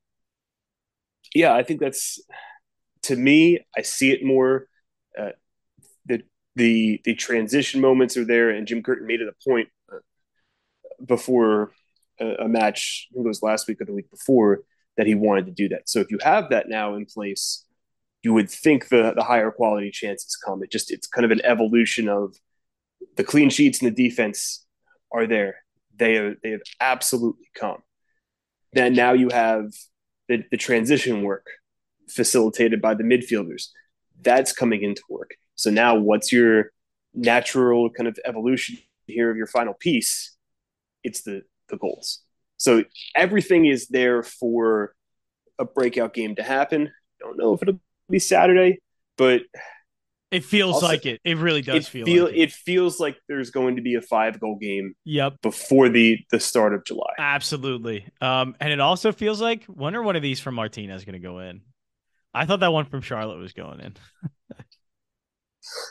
yeah, I think that's to me, I see it more. Uh, the the the transition moments are there, and Jim Curtin made it a point uh, before a, a match. I think it was last week or the week before that he wanted to do that. So if you have that now in place, you would think the the higher quality chances come. It just it's kind of an evolution of the clean sheets and the defense are there. They have, they have absolutely come. Then now you have the, the transition work facilitated by the midfielders. That's coming into work. So now what's your natural kind of evolution here of your final piece? It's the the goals. So everything is there for a breakout game to happen. Don't know if it'll be Saturday, but it feels also, like it. It really does it feel. feel like it. it. feels like there's going to be a five goal game. Yep. Before the the start of July. Absolutely. Um, and it also feels like when are one of these from Martinez going to go in? I thought that one from Charlotte was going in.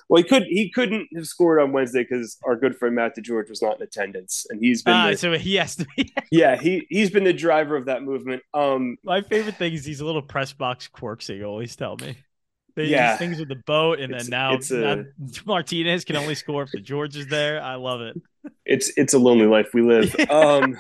well, he could he couldn't have scored on Wednesday because our good friend Matt DeGeorge was not in attendance, and he's been uh, the, so he has to be. yeah, he he's been the driver of that movement. Um, my favorite thing is these little press box quirks that you always tell me. They yeah. things with the boat, and It's- then now, a- now Martinez can only score if DeGeorge is there. I love it. it's it's a lonely life we live. Um,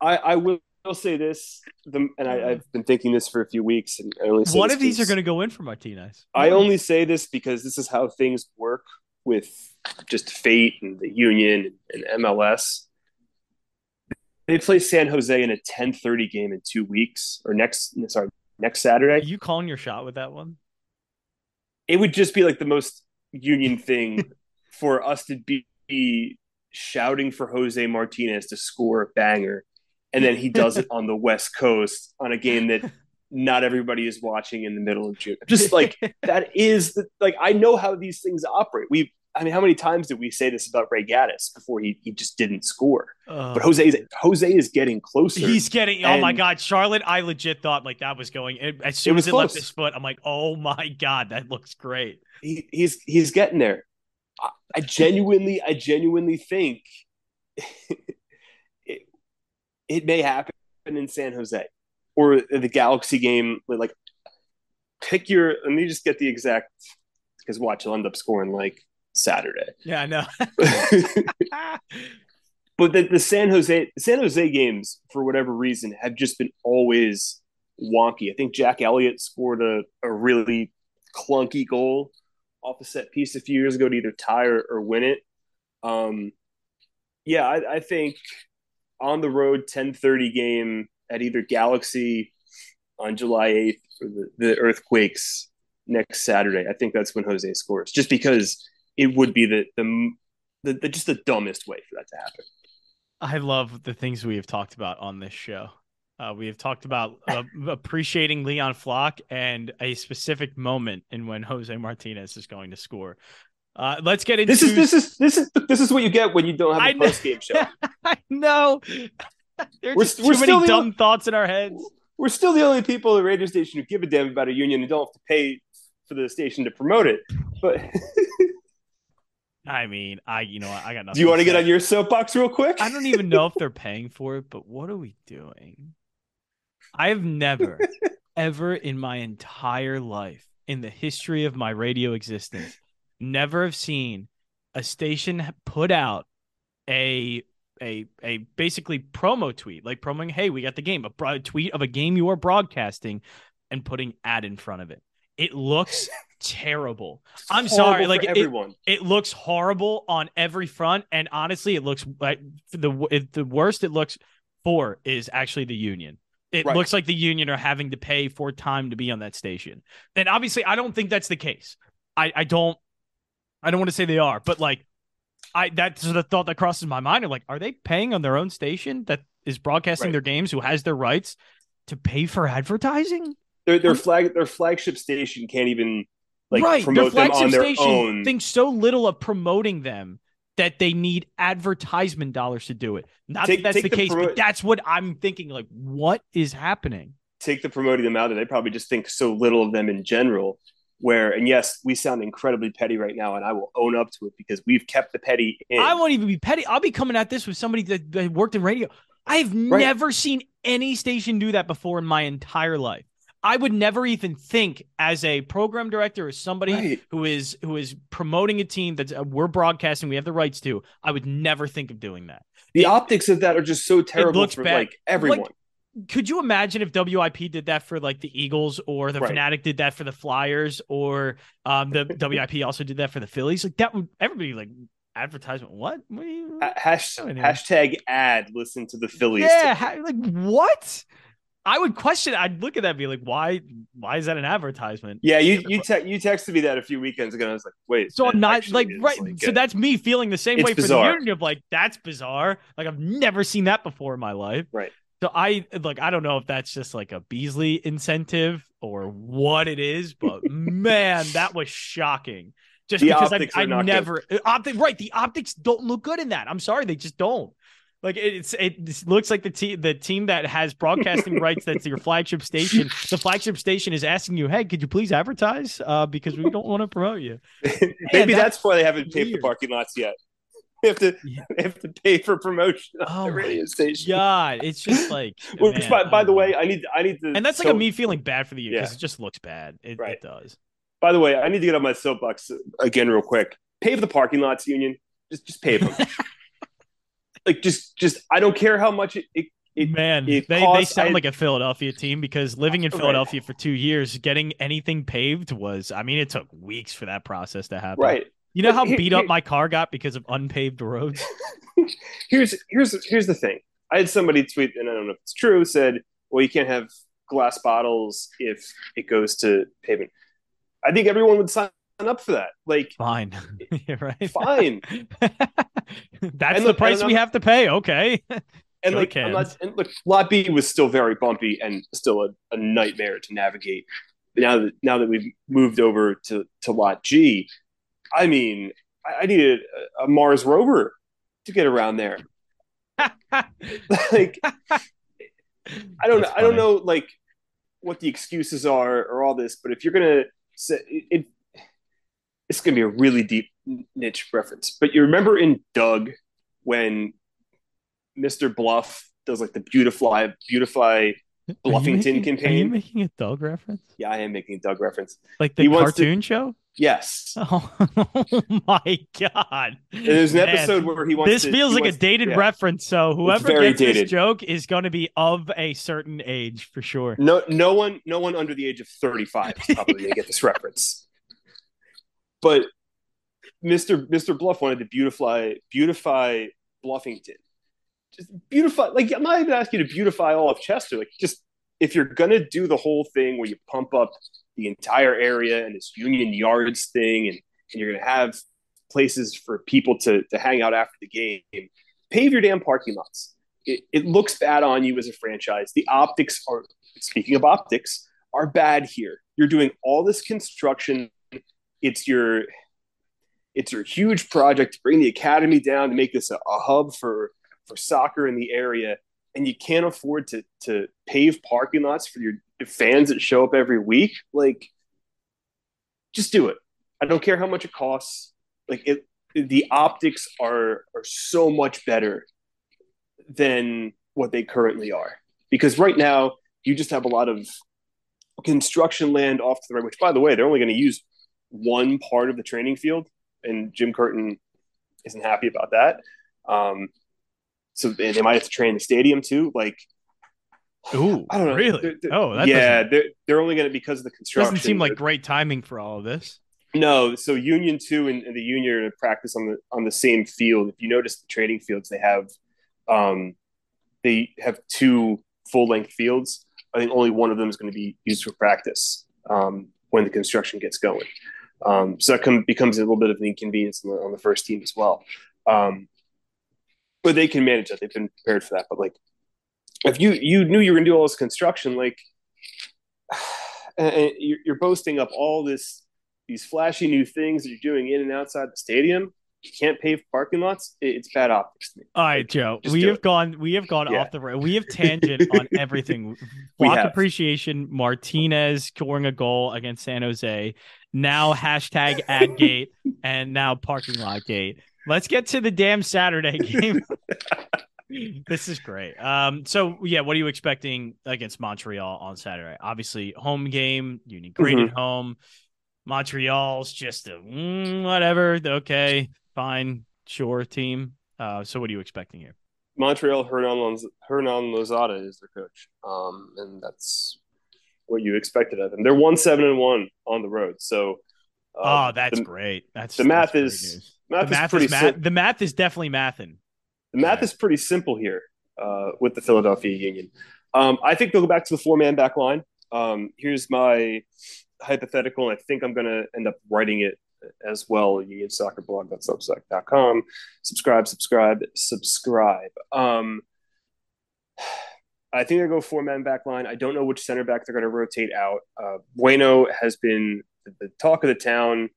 I I will say this, the, and I, I've been thinking this for a few weeks, and I only One of these are going to go in for Martinez. I only say this because this is how things work with just fate and the union and MLS. They play San Jose in a 10:30 game in 2 weeks or next sorry, next Are Saturday. you calling your shot with that one? It would just be like the most union thing for us to be shouting for Jose Martinez to score a banger and then he does it on the West Coast on a game that not everybody is watching in the middle of June. Just like that is the, like I know how these things operate. We I mean, how many times did we say this about Ray Gaddis before he, he just didn't score? Uh, But Jose is Jose is getting closer. He's getting. Oh my God, Charlotte! I legit thought like that was going. As soon as it left close. his foot, I'm like, oh my God, that looks great. he, he's he's getting there. I, I genuinely I genuinely think it may happen in San Jose or the Galaxy game. Like, pick your. Let me just get the exact because watch he'll end up scoring like Saturday. Yeah, I know. but the, the San Jose San Jose games, for whatever reason, have just been always wonky. I think Jack Elliott scored a, a really clunky goal off a set piece a few years ago to either tie or, or win it. Um, yeah, I, I think on the road 10:30 game at either Galaxy on July 8th or the, the Earthquakes next Saturday. I think that's when Jose scores, just because it would be the the, the, the just the dumbest way for that to happen. I love the things we have talked about on this show. Uh, we have talked about uh, appreciating Leon Flach and a specific moment in when Jose Martinez is going to score. Uh, let's get into This is this is this is this is what you get when you don't have a post game show. I know. There's We're- just we're too still many the- dumb thoughts in our heads. We're still the only people at the radio station who give a damn about a union and don't have to pay for the station to promote it. But I mean, I you know I got nothing. do you want to get on your soapbox real quick? I don't even know if they're paying for it, but what are we doing? I have never, ever in my entire life, in the history of my radio existence, never have seen a station put out a a a basically promo tweet, like promoting, "Hey, we got the game," a bro- tweet of a game you are broadcasting, and putting ad in front of it. It looks terrible. I'm sorry, like for it, everyone. it looks horrible on every front, and honestly, it looks like the it, the worst it looks for is actually the union. It Right. looks like the union are having to pay for time to be on that station, and obviously, I don't think that's the case. I I don't I don't want to say they are, but like I that's the thought that crosses my mind. Of like, are they paying on their own station that is broadcasting Right. their games, who has their rights to pay for advertising? Their their flag their flagship station can't even like right. promote their them on their station own. thinks so little of promoting them that they need advertisement dollars to do it. Not Take- that that's the the case, promo- but that's what I'm thinking. Like, what is happening? Take the promoting them out, and they probably just think so little of them in general. Where and yes, we sound incredibly petty right now, and I will own up to it because we've kept the petty in. I won't even be petty. I'll be coming at this with somebody that, that worked in radio. I've never seen any station do that before in my entire life. I would never even think as a program director or somebody Right. who is who is promoting a team that uh, we're broadcasting, we have the rights to. I would never think of doing that. The It- optics of that are just so terrible looks for bad. like everyone. Could you imagine if WIP did that for like the Eagles or the Right. Fanatic did that for the Flyers or um the WIP also did that for the Phillies? Like that would everybody like advertisement. What? What you- Ha- hash, Oh, hashtag ad listen to the Phillies. Yeah, ha- like what? I would question. I'd look at that and be like, why? Why is that an advertisement? Yeah, you you te- you texted me that a few weekends ago. and I was like, wait. So I'm not like right. like, so uh, that's me feeling the same way for the union of like that's bizarre. Like I've never seen that before in my life. Right. So I like I don't know if that's just like a Beasley incentive or what it is, but man, that was shocking. Just The because I, I never optic right. The optics don't look good in that. I'm sorry, they just don't. Like it- it's it looks like the team the team that has broadcasting rights that's your flagship station. The flagship station is asking you, "Hey, could you please advertise? Uh, because we don't want to promote you." Maybe that's that's why they haven't paid for weird. parking lots yet. Have to Yeah. have to pay for promotion on Oh the radio station. God, it's just like Which, man, by, by the know. way, I need I need to. and that's like a me feeling bad for the year because Yeah. it just looks bad. It, Right. it does. By the way, I need to get on my soapbox again real quick. Pave the parking lots, Union. Just just pave them. like just just I don't care how much it, it it Man, it they, they sound I- like a Philadelphia team because living in Right. Philadelphia for two years, getting anything paved was, I mean, it took weeks for that process to happen. right. You know how here- beat up here- my car got because of unpaved roads? Here's here's here's the thing. I had somebody tweet, and I don't know if it's true, said, "Well, you can't have glass bottles if it goes to pavement." I think everyone would sign up for that. Like, Fine. Right. fine. That's And the look, price we have to pay. Okay. And Go like, I'm not, and look, Lot B was still very bumpy and still a, a nightmare to navigate. But now that now that we've moved over to to Lot G, I mean, I, I needed a, a Mars rover to get around there. like, I don't That's I don't know like what the excuses are or all this, but if you're gonna say it, it it's gonna be a really deep niche reference. But you remember in Doug when Mr. Bluff does like the beautify beautify Bluffington making- Are you campaign. making a dog reference? Yeah, I am making a Doug reference. Like the He wants to- cartoon show? Yes. Oh, my God. And there's an Man. episode where he wants This to, feels like a dated yeah. reference. So whoever gets dated. this joke is going to be of a certain age for sure. No, no one, no one under the age of 35 is probably going to get this reference. But Mr. Mr. Bluff wanted to beautify, beautify Bluffington. Just beautify, like I'm not even asking you to beautify all of Chester. Like, just if you're to do the whole thing where you pump up the entire area and this Union Yards thing, and, and you're to have places for people to to hang out after the game, pave your damn parking lots. It, it looks bad on you as a franchise. The optics are speaking of optics, are bad here. You're doing all this construction. It's your it's your huge project to bring the academy down to make this a, a hub for for soccer in the area, and you can't afford to to pave parking lots for your fans that show up every week. Like, just do it. I don't care how much it costs. Like it, the optics are are so much better than what they currently are because right now you just have a lot of construction land off to the right, which, by the way, they're only going to use one part of the training field, and Jim Curtin isn't happy about that. Um, so they, might have to train the stadium too. Like, Ooh, I don't know. really? They're- they're- oh, yeah, they're, they're only going to because of the construction. doesn't seem like great timing for all of this. No, so Union Two and, and the Union are to practice on the on the same field. If you notice the training fields, they have um, they have two full length fields. I think only one of them is going to be used for practice um, when the construction gets going. Um, so that come, becomes a little bit of an inconvenience on the, on the first team as well. Um, but they can manage that. They've been prepared for that. But like, if you you knew you were going to do all this construction, like, and you're boasting up all this these flashy new things that you're doing in and outside the stadium. You can't pave parking lots. It's bad optics to me. All right, Joe. Just We have it. gone. We have gone Yeah. off the road. We have tangent on everything. Block appreciation. Martinez scoring a goal against San Jose. Now hashtag ad gate and now parking lot gate. Let's get to the damn Saturday game. this is great. Um, so yeah, what are you expecting against Montreal on Saturday? Obviously, home game. Union great mm-hmm. at home. Montreal's just a mm, whatever. Okay, fine, sure team. Uh, so what are you expecting here? Montreal Hernan Hernan Losada is their coach, um, and that's what you expected of them. They're one seven and one on the road, so. Uh, oh, that's the, great. That's the math is math the math is pretty is math, the math is definitely mathing. The math is pretty simple here uh, with the Philadelphia Union. Um, I think they'll go back to the four man back line. Um, here's my hypothetical, and I think I'm going to end up writing it as well. UnionSoccerBlog.substack.com. Subscribe, subscribe, subscribe. Um, I think they go four man back line. I don't know which center back they're going to rotate out. Uh, bueno has been the talk of the town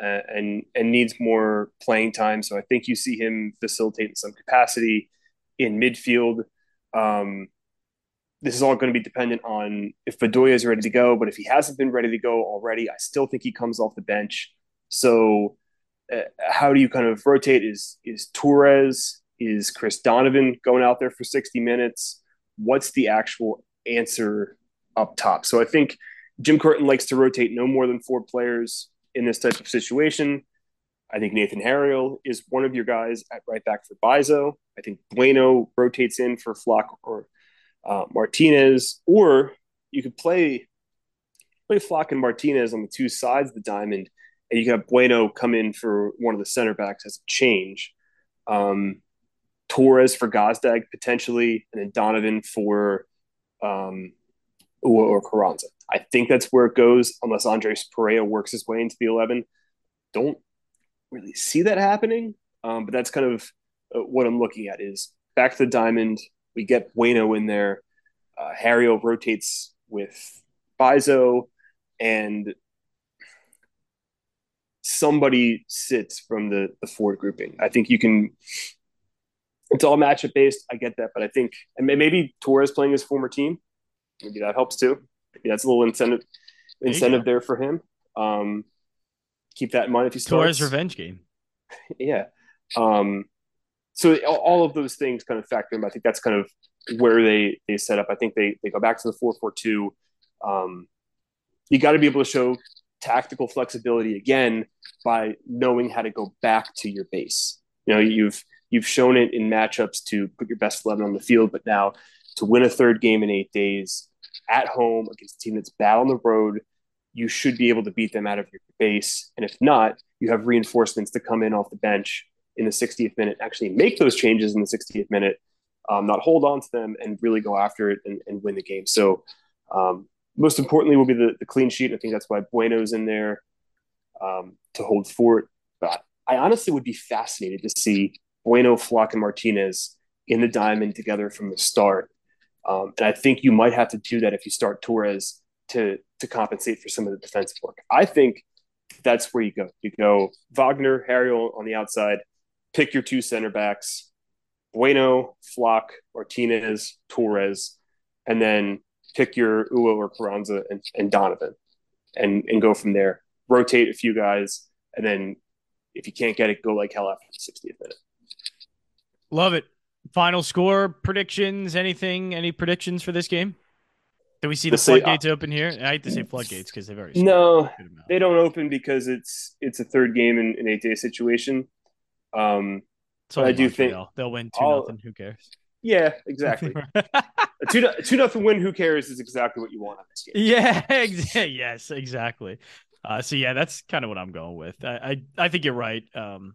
uh, and and needs more playing time. So I think you see him facilitate in some capacity in midfield. Um, this is all going to be dependent on if Bedoya is ready to go. But if he hasn't been ready to go already, I still think he comes off the bench. So uh, how do you kind of rotate? Is is Torres? Is Chris Donovan going out there for sixty minutes? What's the actual answer up top? So I think Jim Curtin likes to rotate no more than four players in this type of situation. I think Nathan Harriel is one of your guys at right back for Mbaizo. I think Bueno rotates in for Flach or uh, Martinez, or you could play play Flach and Martinez on the two sides of the diamond, and you could have Bueno come in for one of the center backs as a change. Um, Torres for Gazdag potentially, and then Donovan for um, or Carranza. I think that's where it goes unless Andres Perea works his way into the 11. Don't really see that happening, um, but that's kind of uh, what I'm looking at is back to the diamond. We get Bueno in there. Uh, Harriel rotates with Mbaizo, and somebody sits from the, the forward grouping. I think you can. It's all matchup based. I get that, but I think and maybe Torres playing his former team, maybe that helps too that's a little incentive incentive there, there for him. Um, keep that in mind if he starts. Torres revenge game. yeah. Um, so all of those things kind of factor in. I think that's kind of where they they set up. I think they they go back to the four four two. Um, you got to be able to show tactical flexibility again by knowing how to go back to your base. You know, you've you've shown it in matchups to put your best eleven on the field, but now to win a third game in eight days, at home against a team that's bad on the road, you should be able to beat them out of your base. And if not, you have reinforcements to come in off the bench in the 60th minute, actually make those changes in the 60th minute, um, not hold on to them and really go after it and, and win the game. So, um, most importantly, will be the, the clean sheet. I think that's why Bueno's in there um, to hold fort. But I honestly would be fascinated to see Bueno, Flach, and Martinez in the diamond together from the start um, and I think you might have to do that if you start Torres to to compensate for some of the defensive work. I think that's where you go. You go Wagner, Harriel on the outside, pick your two center backs, Bueno, Flach, Martinez, Torres, and then pick your Uhre or Carranza and, and Donovan and, and go from there. Rotate a few guys, and then if you can't get it, go like hell after the 60th minute. Love it. Final score predictions? Anything? Any predictions for this game? Do we see the floodgates uh, open here? I hate to say floodgates because they've already no, they don't open because it's it's a third game in an eight day situation. Um, so I do think they'll win two nothing. Who cares? Yeah, exactly. a two two nothing win. Who cares? Is exactly what you want on this game. Yeah, ex- yes, exactly. Uh, so yeah, that's kind of what I'm going with. I I, I think you're right. Um,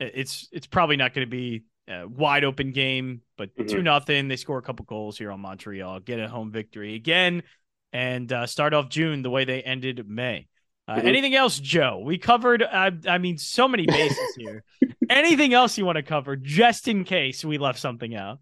it's it's probably not going to be uh, wide open game, but mm-hmm. 2 mm-hmm. nothing. They score a couple goals here on Montreal, get a home victory again, and uh, start off June the way they ended May. Uh, mm-hmm. Anything else, Joe? We covered, I mean, so many bases here. anything else you want to cover, just in case we left something out?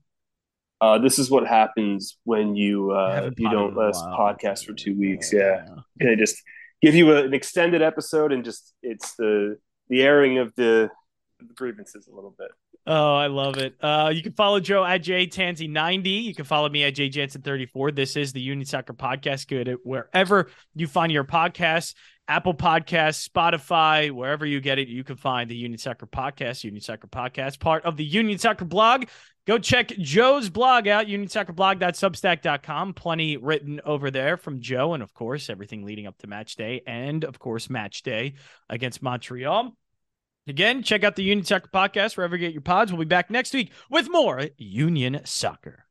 Uh, this is what happens when you uh, you don't let us podcast for two weeks. Yeah, yeah. they just give you a, an extended episode, and just it's the the airing of the, the grievances a little bit. Oh, I love it. Uh, you can follow Joe at jtansey90. You can follow me at jjansen34. This is the Union Soccer Podcast. Good wherever you find your podcasts, Apple Podcasts, Spotify, wherever you get it, you can find the Union Soccer Podcast, Union Soccer Podcast, part of the Union Soccer blog. Go check Joe's blog out, unionsoccerblog.substack.com. Plenty written over there from Joe, and of course, everything leading up to match day, and of course, match day against Montreal. Again, check out the Union Soccer Podcast wherever you get your pods. We'll be back next week with more Union Soccer.